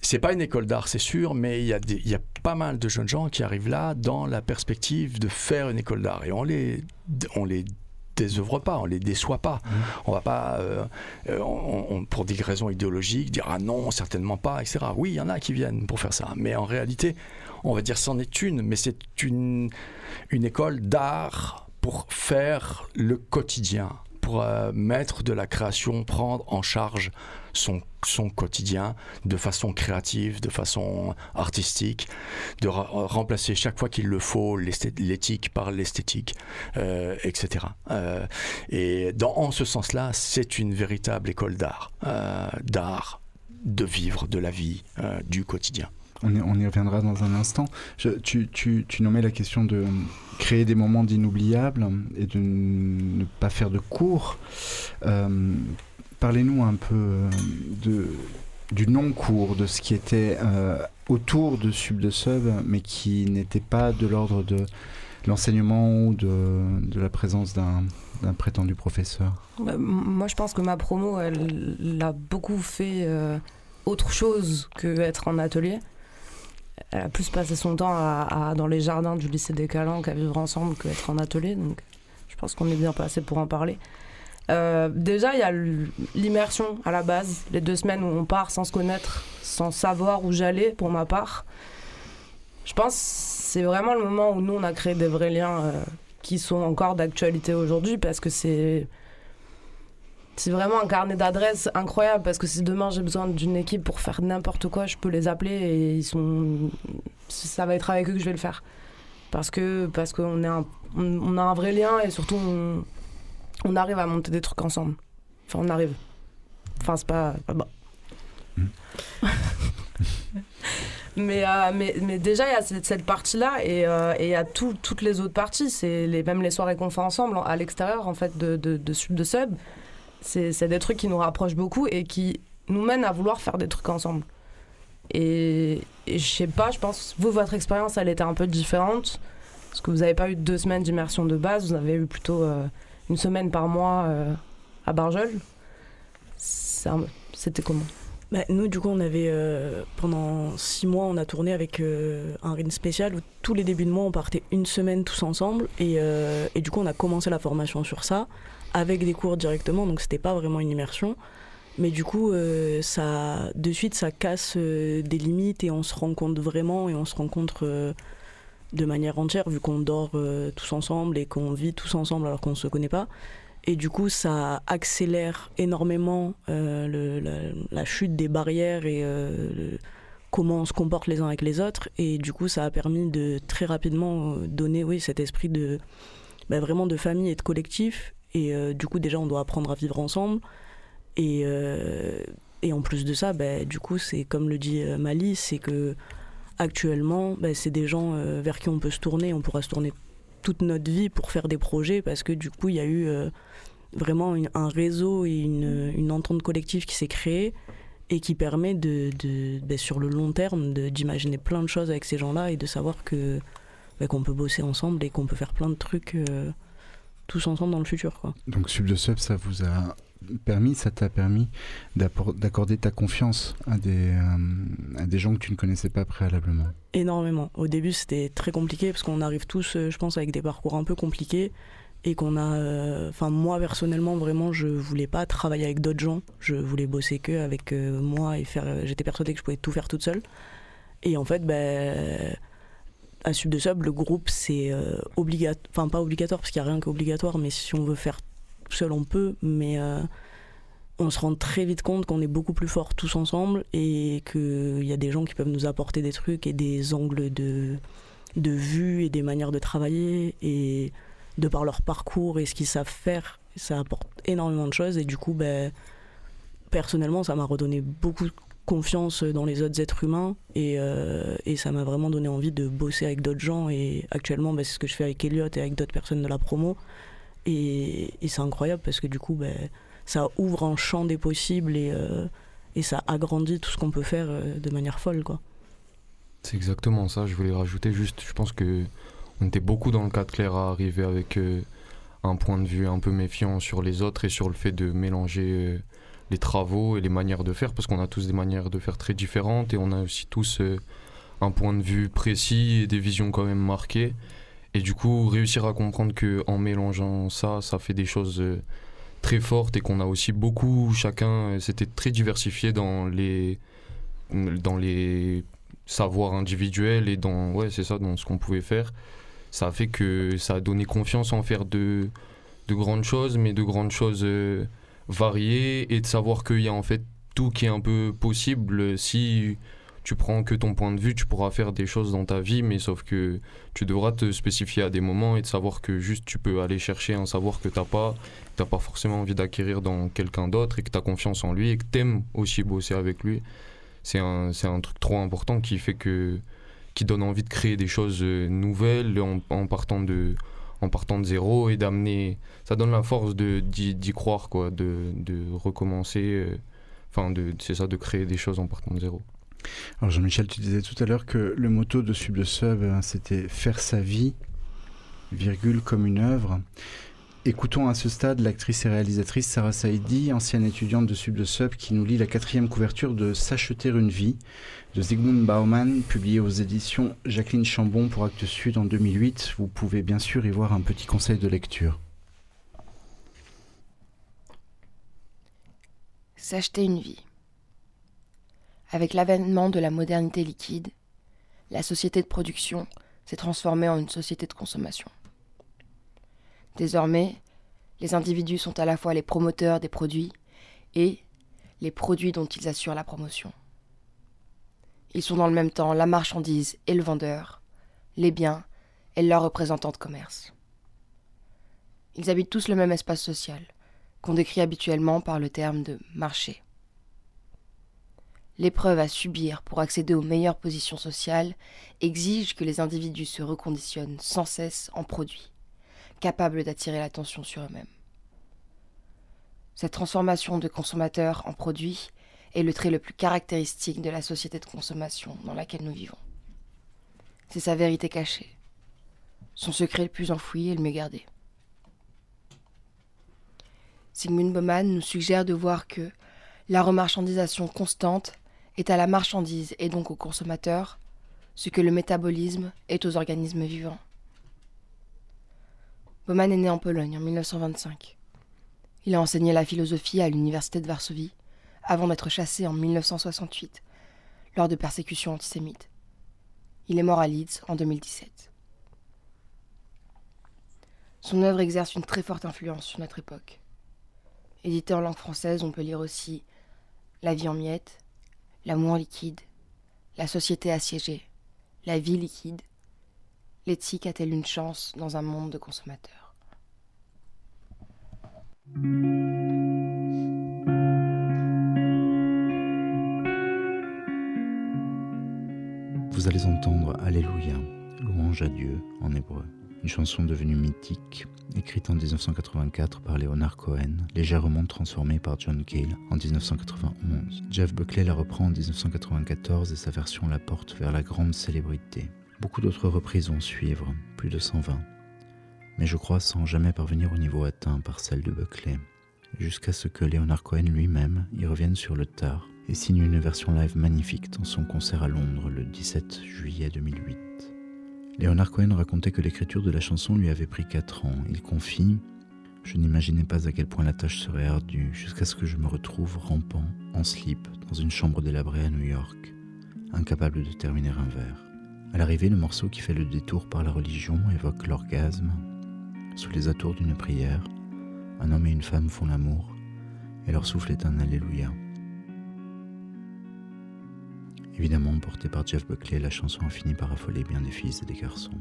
E: c'est pas une école d'art, c'est sûr, mais il y, a y a pas mal de jeunes gens qui arrivent là dans la perspective de faire une école d'art. Et on les, on les désœuvre pas, on les déçoit pas. Mm. On va pas, pour des raisons idéologiques, dire ah non, certainement pas, etc. Oui, il y en a qui viennent pour faire ça, mais en réalité, on va dire c'en est une, mais c'est une, une école d'art pour faire le quotidien, pour euh, mettre de la création, prendre en charge son, son quotidien de façon créative, de façon artistique, de remplacer chaque fois qu'il le faut l'éthique par l'esthétique, euh, etc. Euh, et dans, en ce sens-là, c'est une véritable école d'art, d'art de vivre de la vie, du quotidien.
F: On y, reviendra dans un instant. tu, tu, nommais la question de créer des moments d'inoubliables et de ne pas faire de cours. Euh, parlez-nous un peu euh, du non-cours, de ce qui était euh, autour de Sub de Sub, mais qui n'était pas de l'ordre de l'enseignement ou de, la présence d'un prétendu professeur
L: bah, Moi, je pense que ma promo, elle l'a beaucoup fait autre chose que être en atelier. Elle a plus passé son temps dans les jardins du lycée des Calanques à vivre ensemble qu'être en atelier. Donc je pense qu'on est bien passé pour en parler. Euh, déjà, il y a l'immersion à la base, les deux semaines où on part sans se connaître, sans savoir où j'allais pour ma part. Je pense c'est vraiment le moment où nous, on a créé des vrais liens euh, qui sont encore d'actualité aujourd'hui parce que c'est. C'est vraiment un carnet d'adresses incroyable parce que si demain j'ai besoin d'une équipe pour faire n'importe quoi, je peux les appeler et ils sont. Ça va être avec eux que je vais le faire. Parce que parce qu'on un... on a un vrai lien et surtout on on arrive à monter des trucs ensemble. Enfin, on arrive. Enfin, c'est pas. bon. Mais, euh, mais, mais, déjà, il y a cette, partie-là euh, et il y a toutes les autres parties. C'est les, même les soirées qu'on fait ensemble à l'extérieur en fait, de, de, de, sub. De sub. C'est des trucs qui nous rapprochent beaucoup et qui nous mènent à vouloir faire des trucs ensemble. Et, je sais pas, je pense, vous, votre expérience, elle était un peu différente. Parce que vous n'avez pas eu deux semaines d'immersion de base, vous avez eu plutôt. Euh, une semaine par mois euh, à Barjol. C'était comment?
J: Bah, nous, du coup, on avait euh, pendant six mois, on a tourné avec un rythme spécial où tous les débuts de mois, on partait une semaine tous ensemble. Et, et du coup, on a commencé la formation sur ça avec des cours directement, donc c'était pas vraiment une immersion. Mais du coup, ça, de suite, ça casse des limites et on se rencontre vraiment et on se rencontre de manière entière, vu qu'on dort euh, tous ensemble et qu'on vit tous ensemble alors qu'on ne se connaît pas. Et du coup, ça accélère énormément euh, la, chute des barrières et euh, comment on se comporte les uns avec les autres. Et du coup, ça a permis de très rapidement donner oui, cet esprit de bah, vraiment de famille et de collectif. Et du coup, déjà, on doit apprendre à vivre ensemble. Et, et en plus de ça, bah, du coup, c'est comme le dit Mali, c'est que actuellement, bah, c'est des gens euh, vers qui on peut se tourner. On pourra se tourner toute notre vie pour faire des projets parce que du coup, il y a eu euh, vraiment un réseau et une, entente collective qui s'est créée et qui permet de, bah, sur le long terme d'imaginer plein de choses avec ces gens-là et de savoir que bah, qu'on peut bosser ensemble et qu'on peut faire plein de trucs euh, tous ensemble dans le futur. Quoi.
F: Donc Sub de Sub, ça vous a permis, ça t'a permis d'accorder ta confiance à des, euh, à des gens que tu ne connaissais pas préalablement?
J: Énormément. Au début, c'était très compliqué parce qu'on arrive tous, euh, je pense, avec des parcours un peu compliqués et qu'on a. Euh, enfin, moi personnellement, vraiment, je voulais pas travailler avec d'autres gens. Je voulais bosser que avec moi et faire. J'étais persuadée que je pouvais tout faire toute seule. Et en fait, ben. À Sub de Sub, le groupe, c'est obligatoire. Enfin, pas obligatoire parce qu'il n'y a rien qu'obligatoire, mais si on veut faire seul on peut, mais euh, on se rend très vite compte qu'on est beaucoup plus forts tous ensemble et qu'il y a des gens qui peuvent nous apporter des trucs et des angles de, de vue et des manières de travailler et de par leur parcours et ce qu'ils savent faire, ça apporte énormément de choses et du coup, ben, personnellement, ça m'a redonné beaucoup confiance dans les autres êtres humains et, euh, et ça m'a vraiment donné envie de bosser avec d'autres gens et actuellement, ben, c'est ce que je fais avec Elliot et avec d'autres personnes de la promo et, c'est incroyable parce que du coup, ben, ça ouvre un champ des possibles et, euh, et ça agrandit tout ce qu'on peut faire euh, de manière folle. quoi.
K: C'est exactement ça. Je voulais rajouter juste, je pense que on était beaucoup dans le cas de Claire à arriver avec un point de vue un peu méfiant sur les autres et sur le fait de mélanger les travaux et les manières de faire parce qu'on a tous des manières de faire très différentes et on a aussi tous un point de vue précis et des visions quand même marquées. Et du coup, réussir à comprendre que en mélangeant ça, ça fait des choses euh, très fortes et qu'on a aussi beaucoup, chacun, euh, c'était très diversifié dans les, dans les savoirs individuels et dans, ouais, c'est ça, dans ce qu'on pouvait faire. Ça a fait que ça a donné confiance en faire de, de grandes choses, mais de grandes choses euh, variées et de savoir qu'il y a en fait tout qui est un peu possible si tu prends que ton point de vue, tu pourras faire des choses dans ta vie, mais sauf que tu devras te spécifier à des moments et de savoir que juste tu peux aller chercher un savoir que tu n'as pas, tu n'as pas forcément envie d'acquérir dans quelqu'un d'autre et que tu as confiance en lui et que tu aimes aussi bosser avec lui. C'est un, un truc trop important qui fait que qui donne envie de créer des choses euh, nouvelles en, partant de en partant de zéro et d'amener ça donne la force d'y croire quoi de, recommencer euh, enfin c'est ça de créer des choses en partant de zéro
F: alors Jean-Michel, tu disais tout à l'heure que le motto de Sub de Sub, hein, c'était faire sa vie, virgule, comme une œuvre.
A: Écoutons à ce stade l'actrice et réalisatrice Sarah Saidi, ancienne étudiante de Sub de Sub, qui nous lit la quatrième couverture de S'acheter une vie de Zygmunt Bauman, publiée aux éditions Jacqueline Chambon pour Actes Sud en 2008. Vous pouvez bien sûr y voir un petit conseil de lecture.
M: S'acheter une vie. Avec l'avènement de la modernité liquide, la société de production s'est transformée en une société de consommation. Désormais, les individus sont à la fois les promoteurs des produits et les produits dont ils assurent la promotion. Ils sont dans le même temps la marchandise et le vendeur, les biens et leurs représentants de commerce. Ils habitent tous le même espace social, qu'on décrit habituellement par le terme de marché. L'épreuve à subir pour accéder aux meilleures positions sociales exige que les individus se reconditionnent sans cesse en produits, capables d'attirer l'attention sur eux-mêmes. Cette transformation de consommateurs en produits est le trait le plus caractéristique de la société de consommation dans laquelle nous vivons. C'est sa vérité cachée, son secret le plus enfoui et le mieux gardé. Sigmund Bauman nous suggère de voir que la remarchandisation constante est à la marchandise et donc au consommateur ce que le métabolisme est aux organismes vivants. Bauman est né en Pologne en 1925. Il a enseigné la philosophie à l'université de Varsovie avant d'être chassé en 1968 lors de persécutions antisémites. Il est mort à Leeds en 2017. Son œuvre exerce une très forte influence sur notre époque. Édité en langue française, on peut lire aussi La vie en miettes, L'amour liquide, La société assiégée, La vie liquide, L'éthique a-t-elle une chance dans un monde de consommateurs?
A: Entendre Alléluia, louange à Dieu en hébreu. Une chanson devenue mythique, écrite en 1984 par Leonard Cohen, légèrement transformée par John Cale en 1991. Jeff Buckley la reprend en 1994 et sa version la porte vers la grande célébrité. Beaucoup d'autres reprises vont suivre, plus de 120, mais je crois sans jamais parvenir au niveau atteint par celle de Buckley, jusqu'à ce que Leonard Cohen lui-même y revienne sur le tard et signe une version live magnifique dans son concert à Londres le 17 juillet 2008. Leonard Cohen racontait que l'écriture de la chanson lui avait pris 4 ans. Il confie Je n'imaginais pas à quel point la tâche serait ardue, jusqu'à ce que je me retrouve rampant, en slip, dans une chambre délabrée à New York, incapable de terminer un vers. À l'arrivée, le morceau qui fait le détour par la religion évoque l'orgasme. Sous les atours d'une prière, un homme et une femme font l'amour, et leur souffle est un Alléluia. Évidemment, portée par Jeff Buckley, la chanson a fini par affoler bien des filles et des garçons.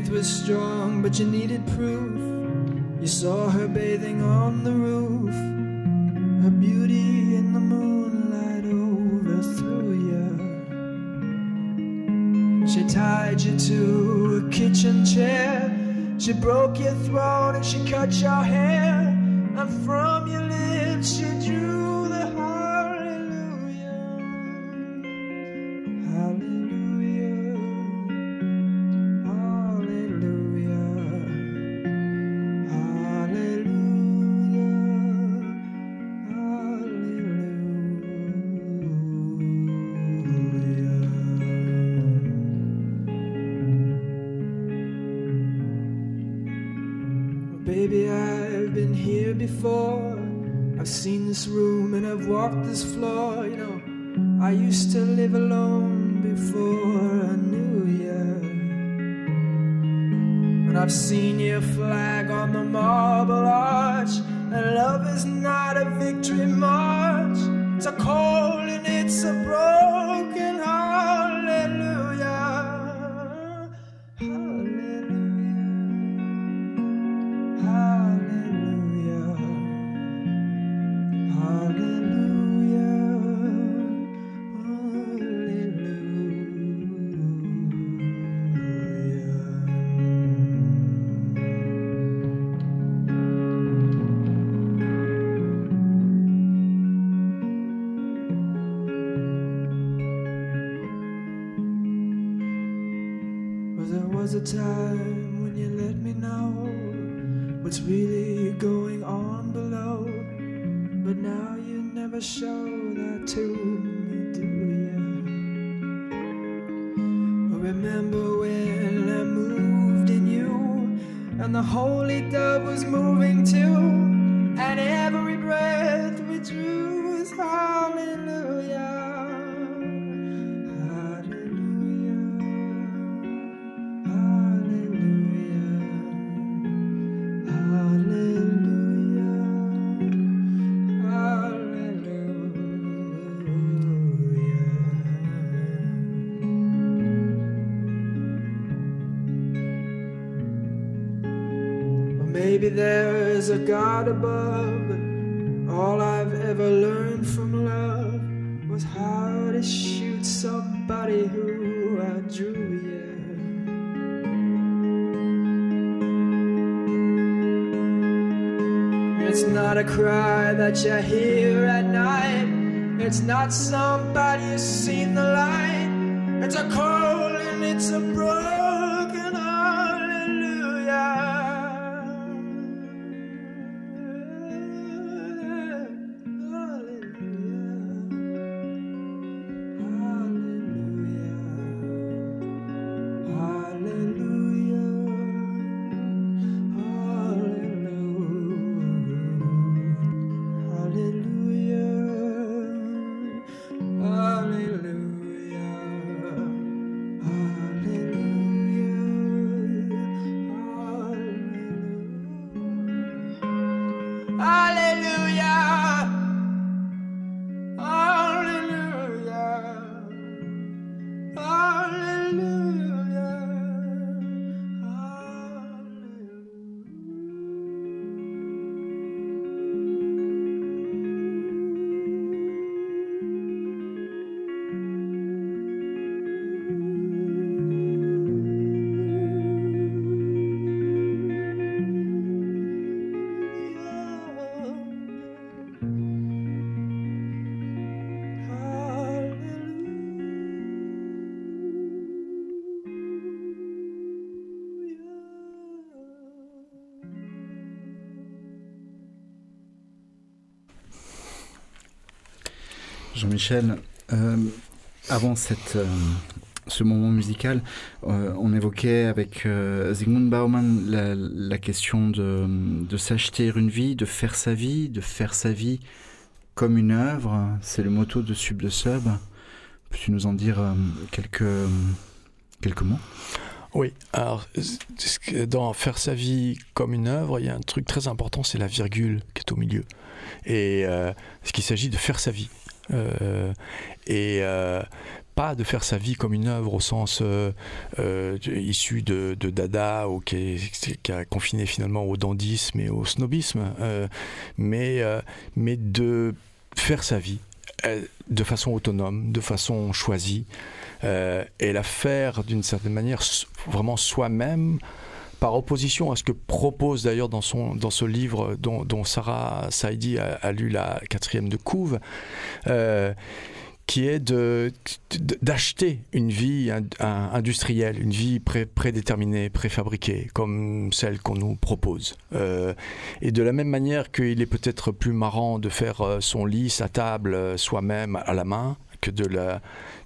N: Faith was strong, but you needed proof. You saw her bathing on the roof. Her beauty in the moonlight overthrew you. She tied you to a kitchen chair. She broke your throat and she cut your hair. A time when you let me know what's really going on below. But now you never show that to me, do you? Remember when I moved in you, and the holy dove was moving outside.
F: Jean-Michel, euh, avant euh, ce moment musical, euh, on évoquait avec Zygmunt Bauman la, question de, s'acheter une vie, de faire sa vie, de faire sa vie comme une œuvre. C'est le motto de Sub de Sub. Peux-tu nous en dire quelques, mots?
E: Oui, alors dans faire sa vie comme une œuvre, il y a un truc très important, c'est la virgule qui est au milieu. Et euh, ce qu'il s'agit de faire sa vie. Euh, et euh, pas de faire sa vie comme une œuvre au sens euh, issu de, Dada ou qui, a confiné finalement au dandisme et au snobisme, mais, mais de faire sa vie de façon autonome, de façon choisie, et la faire d'une certaine manière vraiment soi-même, par opposition à ce que propose d'ailleurs dans, dans ce livre dont, Sarah Saidi a, lu la quatrième de couve, euh, qui est d'acheter une vie industrielle, une vie pré- prédéterminée, préfabriquée, comme celle qu'on nous propose. Euh, et de la même manière qu'il est peut-être plus marrant de faire euh, son lit, sa table soi-même à la main, que, de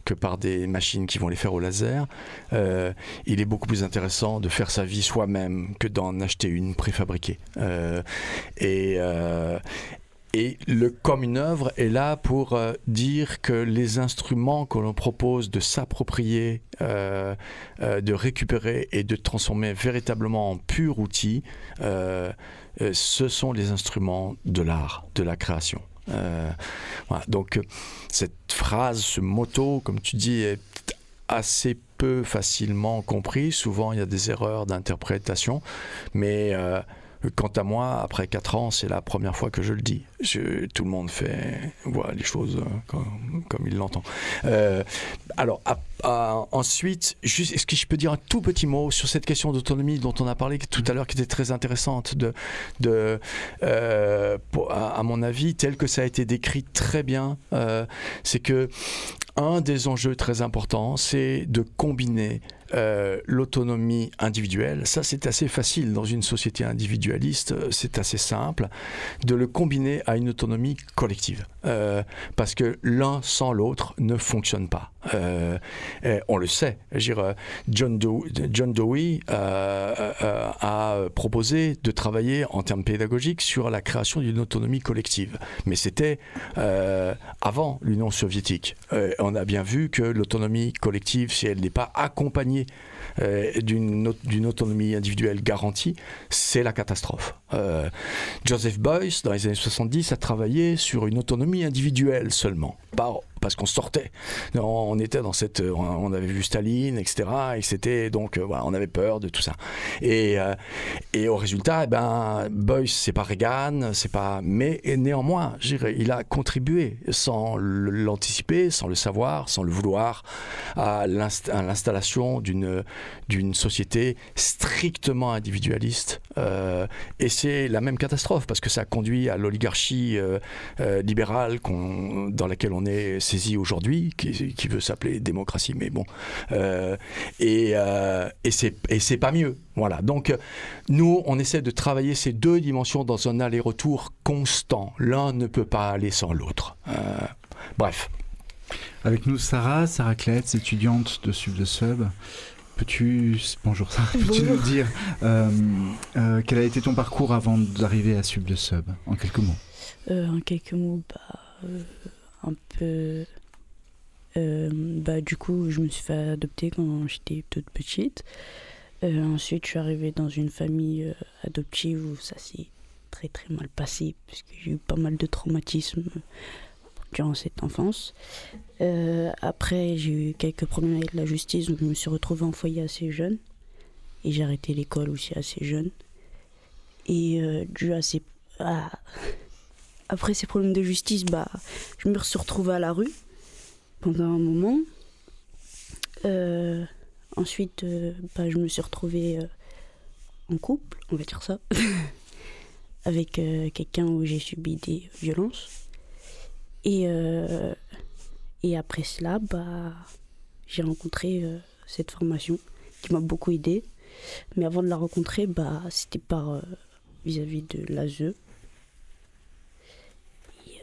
E: que par des machines qui vont les faire au laser. Euh, il est beaucoup plus intéressant de faire sa vie soi-même que d'en acheter une préfabriquée. Euh, et, euh, et le comme une œuvre est là pour dire que les instruments que l'on propose de s'approprier, de récupérer et de transformer véritablement en pur outil, ce sont les instruments de l'art, de la création. Euh. Donc euh, cette phrase, ce motto, comme tu dis, est assez peu facilement compris. Souvent, il y a des erreurs d'interprétation, mais euh, quant à moi, après 4 ans, c'est la première fois que je le dis. Tout le monde fait, voit les choses euh, comme, il l'entend. Euh, alors, ensuite, est-ce que je peux dire un tout petit mot sur cette question d'autonomie dont on a parlé tout à l'heure, qui était très intéressante, de, euh, à, mon avis, tel que ça a été décrit très bien, c'est que un des enjeux très importants, c'est de combiner euh, l'autonomie individuelle. Ça, c'est assez facile dans une société individualiste, euh, c'est assez simple, de le combiner à une autonomie collective. Euh, parce que l'un sans l'autre ne fonctionne pas. On le sait. Dire, John, John Dewey a proposé de travailler en termes pédagogiques sur la création d'une autonomie collective. Mais c'était avant l'Union soviétique. On a bien vu que l'autonomie collective, si elle n'est pas accompagnée euh, d'une au- d'une autonomie individuelle garantie, c'est la catastrophe. Euh, Joseph Beuys, dans les années 70, a travaillé sur une autonomie individuelle seulement, pas parce qu'on sortait. On était dans cette, on on avait vu Staline, etc. Et c'était donc, euh, on avait peur de tout ça. Et, euh, au résultat, eh ben, Beuys, c'est pas Reagan, c'est pas, mais néanmoins, il a contribué sans l'anticiper, sans le savoir, sans le vouloir, à l'inst- à l'installation d'une société strictement individualiste. Euh, et c'est la même catastrophe parce que ça conduit à l'oligarchie euh, euh, libérale dans laquelle on est aujourd'hui, qui, qui veut s'appeler démocratie, mais bon. Euh, et euh, et c'est pas mieux. Voilà. Donc nous, on essaie de travailler ces deux dimensions dans un aller-retour constant. L'un ne peut pas aller sans l'autre. Euh, bref.
F: Avec nous, Sarah, Sarah Kletz, étudiante de Sub de Sub. Peux-tu, bonjour Sarah, peux-tu nous dire euh, euh, quel a été ton parcours avant d'arriver à Sub de Sub, en quelques mots?
O: Euh, en quelques mots, bah, euh, un peu. euh, bah, du coup, je me suis fait adopter quand j'étais toute petite. Euh, ensuite, je suis arrivée dans une famille euh, adoptive où ça s'est très très mal passé, puisque j'ai eu pas mal de traumatismes durant cette enfance. Après, j'ai eu quelques problèmes avec la justice, donc je me suis retrouvée en foyer assez jeune. Et j'ai arrêté l'école aussi assez jeune. Et dû à ces. à- après ces problèmes de justice, bah, je me suis retrouvée à la rue pendant un moment. Euh, ensuite, euh, bah, je me suis retrouvée euh, en couple, on va dire ça, avec quelqu'un où j'ai subi des violences. Et, et après cela, bah, j'ai rencontré cette formation qui m'a beaucoup aidée. Mais avant de la rencontrer, bah, c'était par euh, vis-à-vis de l'ASE. Et, euh,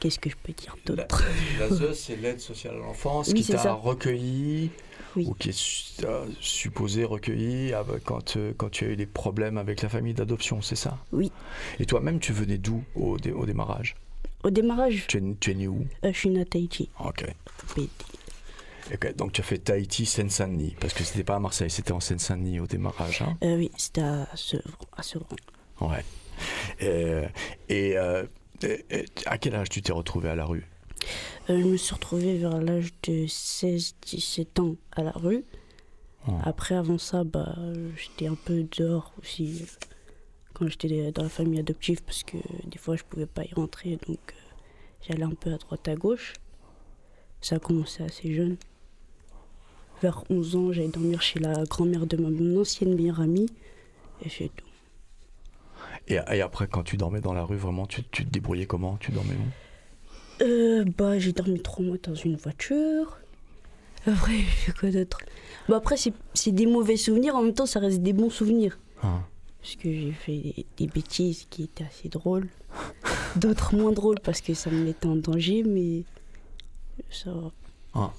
O: Qu'est-ce que je peux dire d'autre?
E: L'ASE, c'est l'aide sociale à l'enfance
O: Oui,
E: qui t'a recueilli
O: Oui.
E: ou qui est euh, supposé recueilli avec- quand, euh, quand tu as eu des problèmes avec la famille d'adoption, c'est ça?
O: Oui.
E: Et toi-même, tu venais d'où au, dé- au démarrage?
O: Au démarrage,
E: tu es, tu es né où?
O: Euh, je suis née à Tahiti.
E: Ok. Ok, Donc tu as fait Tahiti, Seine-Saint-Denis, parce que c'était pas à Marseille, c'était en Seine-Saint-Denis au démarrage. Hein?
O: Euh, oui, c'était à Sevran. À Sevran.
E: ouais. Et euh, et- et à quel âge tu t'es retrouvé à la rue?
O: Euh, je me suis retrouvée vers l'âge de 16-17 ans à la rue.
E: Oh.
O: Après, avant ça, bah, j'étais un peu dehors aussi euh, quand j'étais dans la famille adoptive parce que des fois je pouvais pas y rentrer donc euh, j'allais un peu à droite à gauche. Ça a commencé assez jeune. Vers 11 ans, j'allais dormir chez la grand-mère de ma mon ancienne meilleure amie et c'est tout.
E: Et, et après, quand tu dormais dans la rue, vraiment, tu, tu te débrouillais comment? Tu dormais où?
O: Euh, bah, j'ai dormi trois mois dans une voiture. Après, j'ai quoi d'autre? Bah, après, c'est c'est des mauvais souvenirs, en même temps, ça reste des bons souvenirs.
E: Ah.
O: Parce que j'ai fait des, des bêtises qui étaient assez drôles. D'autres moins drôles parce que ça me mettait en danger, mais ça va.
E: Ah.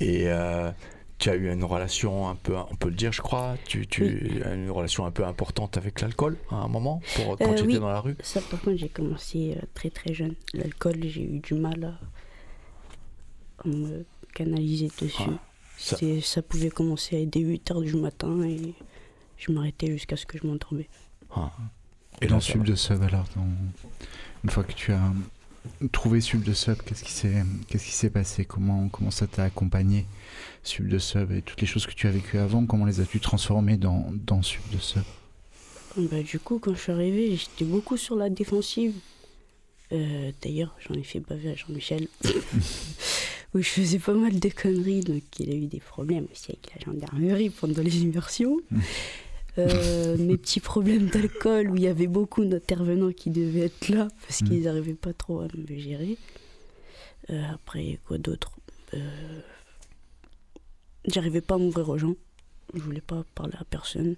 E: Et euh, tu as eu une relation un peu, on peut le dire, je crois, tu, tu as une relation un peu importante avec l'alcool à un moment, pour, quand
O: Euh,
E: tu
O: oui.
E: étais dans la rue?
O: Ça, par contre, j'ai commencé euh, très très jeune. L'alcool, j'ai eu du mal à, à me canaliser dessus.
E: Ah, ça-
O: ça... pouvait commencer dès 8 h du matin et je m'arrêtais jusqu'à ce que je m'endormais.
E: Ah.
F: Et
E: ça va.
F: de Sub, alors, dans- une fois que tu as trouvé Sub de Sub, qu'est-ce qui s'est qu'est-ce qui s'est passé? Comment, comment ça t'a accompagné, Sub de Sub, et toutes les choses que tu as vécues avant, comment les as-tu transformées dans, dans Sub de Sub?
O: Bah, du coup, quand je suis arrivée, j'étais beaucoup sur la défensive. Euh, D'ailleurs, j'en ai fait baver à Jean-Michel. où je faisais pas mal de conneries. Donc, il a eu des problèmes aussi avec la gendarmerie pendant les immersions. Euh, mes petits problèmes d'alcool, où il y avait beaucoup d'intervenants qui devaient être là parce qu'ils n'arrivaient pas trop à me gérer. Euh, après, quoi d'autre? Euh, J'arrivais pas à m'ouvrir aux gens. Je voulais pas parler à personne.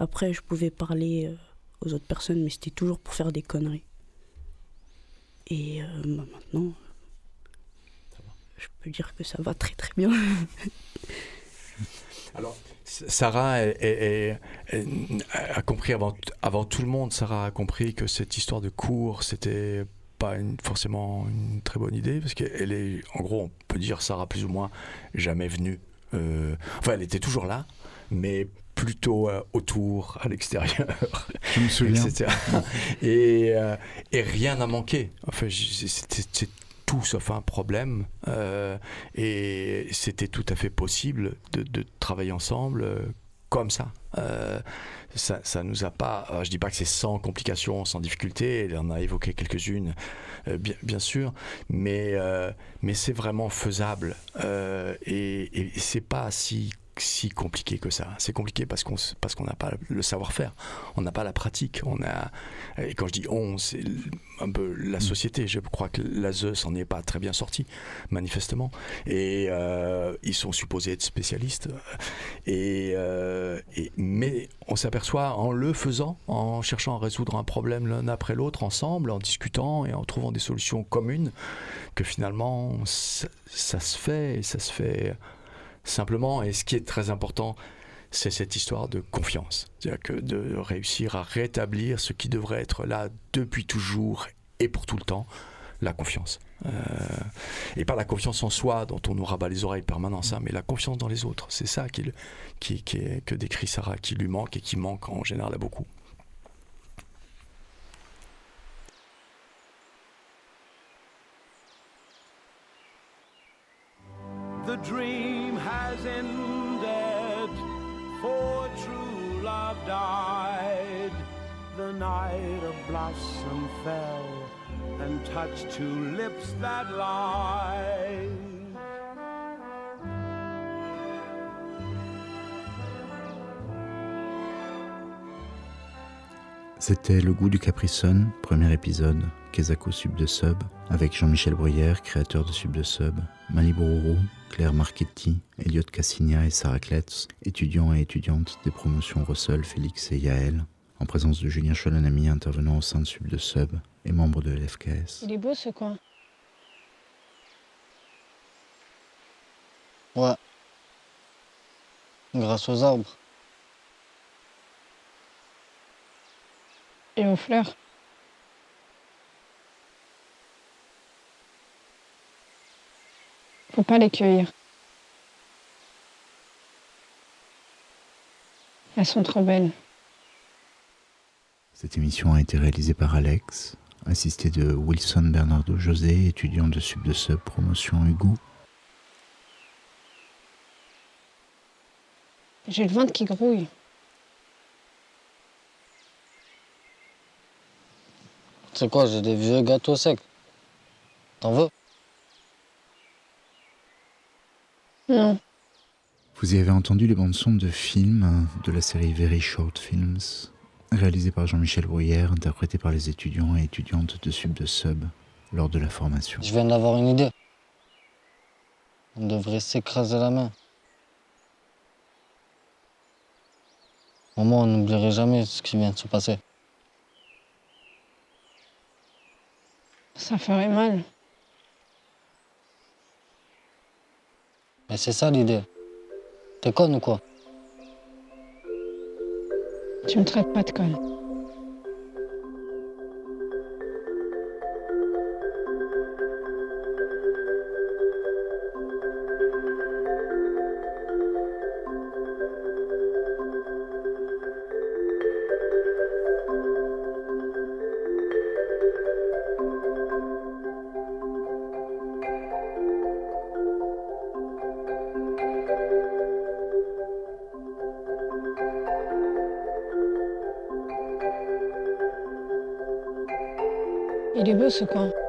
O: Après, je pouvais parler aux autres personnes, mais c'était toujours pour faire des conneries. Et bah, maintenant, je peux dire que ça va très très bien.
E: Alors, Sarah a compris avant, avant tout le monde, Sarah a compris que cette histoire de cours, c'était pas une- forcément une très bonne idée, parce qu'elle est, en gros, on peut dire Sarah plus ou moins jamais venue. Euh, enfin, elle était toujours là, mais plutôt euh, autour, à l'extérieur.
F: Je me souviens.
E: etc. et, euh, et rien n'a manqué. Enfin, c'était sauf un problème. euh, et c'était tout à fait possible de, travailler ensemble euh, comme ça. Euh, ça, ça nous a pas. je dis pas que c'est sans complications, sans difficultés. En a évoqué quelques-unes, bien, sûr, mais mais c'est vraiment faisable. Et et c'est pas si si compliqué que ça. C'est compliqué parce qu'on parce qu'on n'a pas le savoir-faire, on n'a pas la pratique. On a et quand je dis on, c'est un peu la société. Je crois que l'ASE s'en est pas très bien sorti, manifestement. Et euh, ils sont supposés être spécialistes. Et, euh, et mais on s'aperçoit en le faisant, en cherchant à résoudre un problème l'un après l'autre ensemble, en discutant et en trouvant des solutions communes, que finalement ça, ça se fait et ça se fait simplement. Et ce qui est très important, c'est cette histoire de confiance. C'est-à-dire que de réussir à rétablir ce qui devrait être là depuis toujours et pour tout le temps, la confiance. Euh, et pas la confiance en soi dont on nous rabat les oreilles permanence, hein, mais la confiance dans les autres. C'est ça qui, qui est, que décrit Sarah, qui lui manque et qui manque en général à beaucoup.
F: C'était Le goût du Caprisson, premier épisode, Kezako Sub de Sub, avec Jean-Michel Bruyère, créateur de Sub de Sub, Mali Bourou, Claire Marchetti, Elliot Cassigna et Sarah Kletz, étudiants et étudiantes des promotions Russell, Félix et Yael, en présence de Julien Cholonami, intervenant au sein de Sub de Sub et membre de l'FKS.
P: Il est beau ce coin.
Q: Ouais. Grâce aux arbres.
P: Et aux fleurs. Faut pas les cueillir. Elles sont trop belles.
F: Cette émission a été réalisée par Alex, assisté de Wilson Bernardo José, étudiant de Sub de Sub promotion Hugo.
P: J'ai le ventre qui grouille.
Q: C'est quoi, j'ai des vieux gâteaux secs? T'en veux?
P: Non.
F: Vous y avez entendu les bandes son de films de la série Very Short Films, réalisée par Jean-Michel Bruyère, interprétée par les étudiants et étudiantes de Sub de Sub lors de la formation.
Q: Je viens d'avoir une idée. On devrait s'écraser la main. Au moins, on n'oublierait jamais ce qui vient de se passer.
P: Ça ferait mal.
Q: Mais c'est ça l'idée. T'es conne ou quoi?
P: Tu me traites pas de conne. Il est beau ce coin.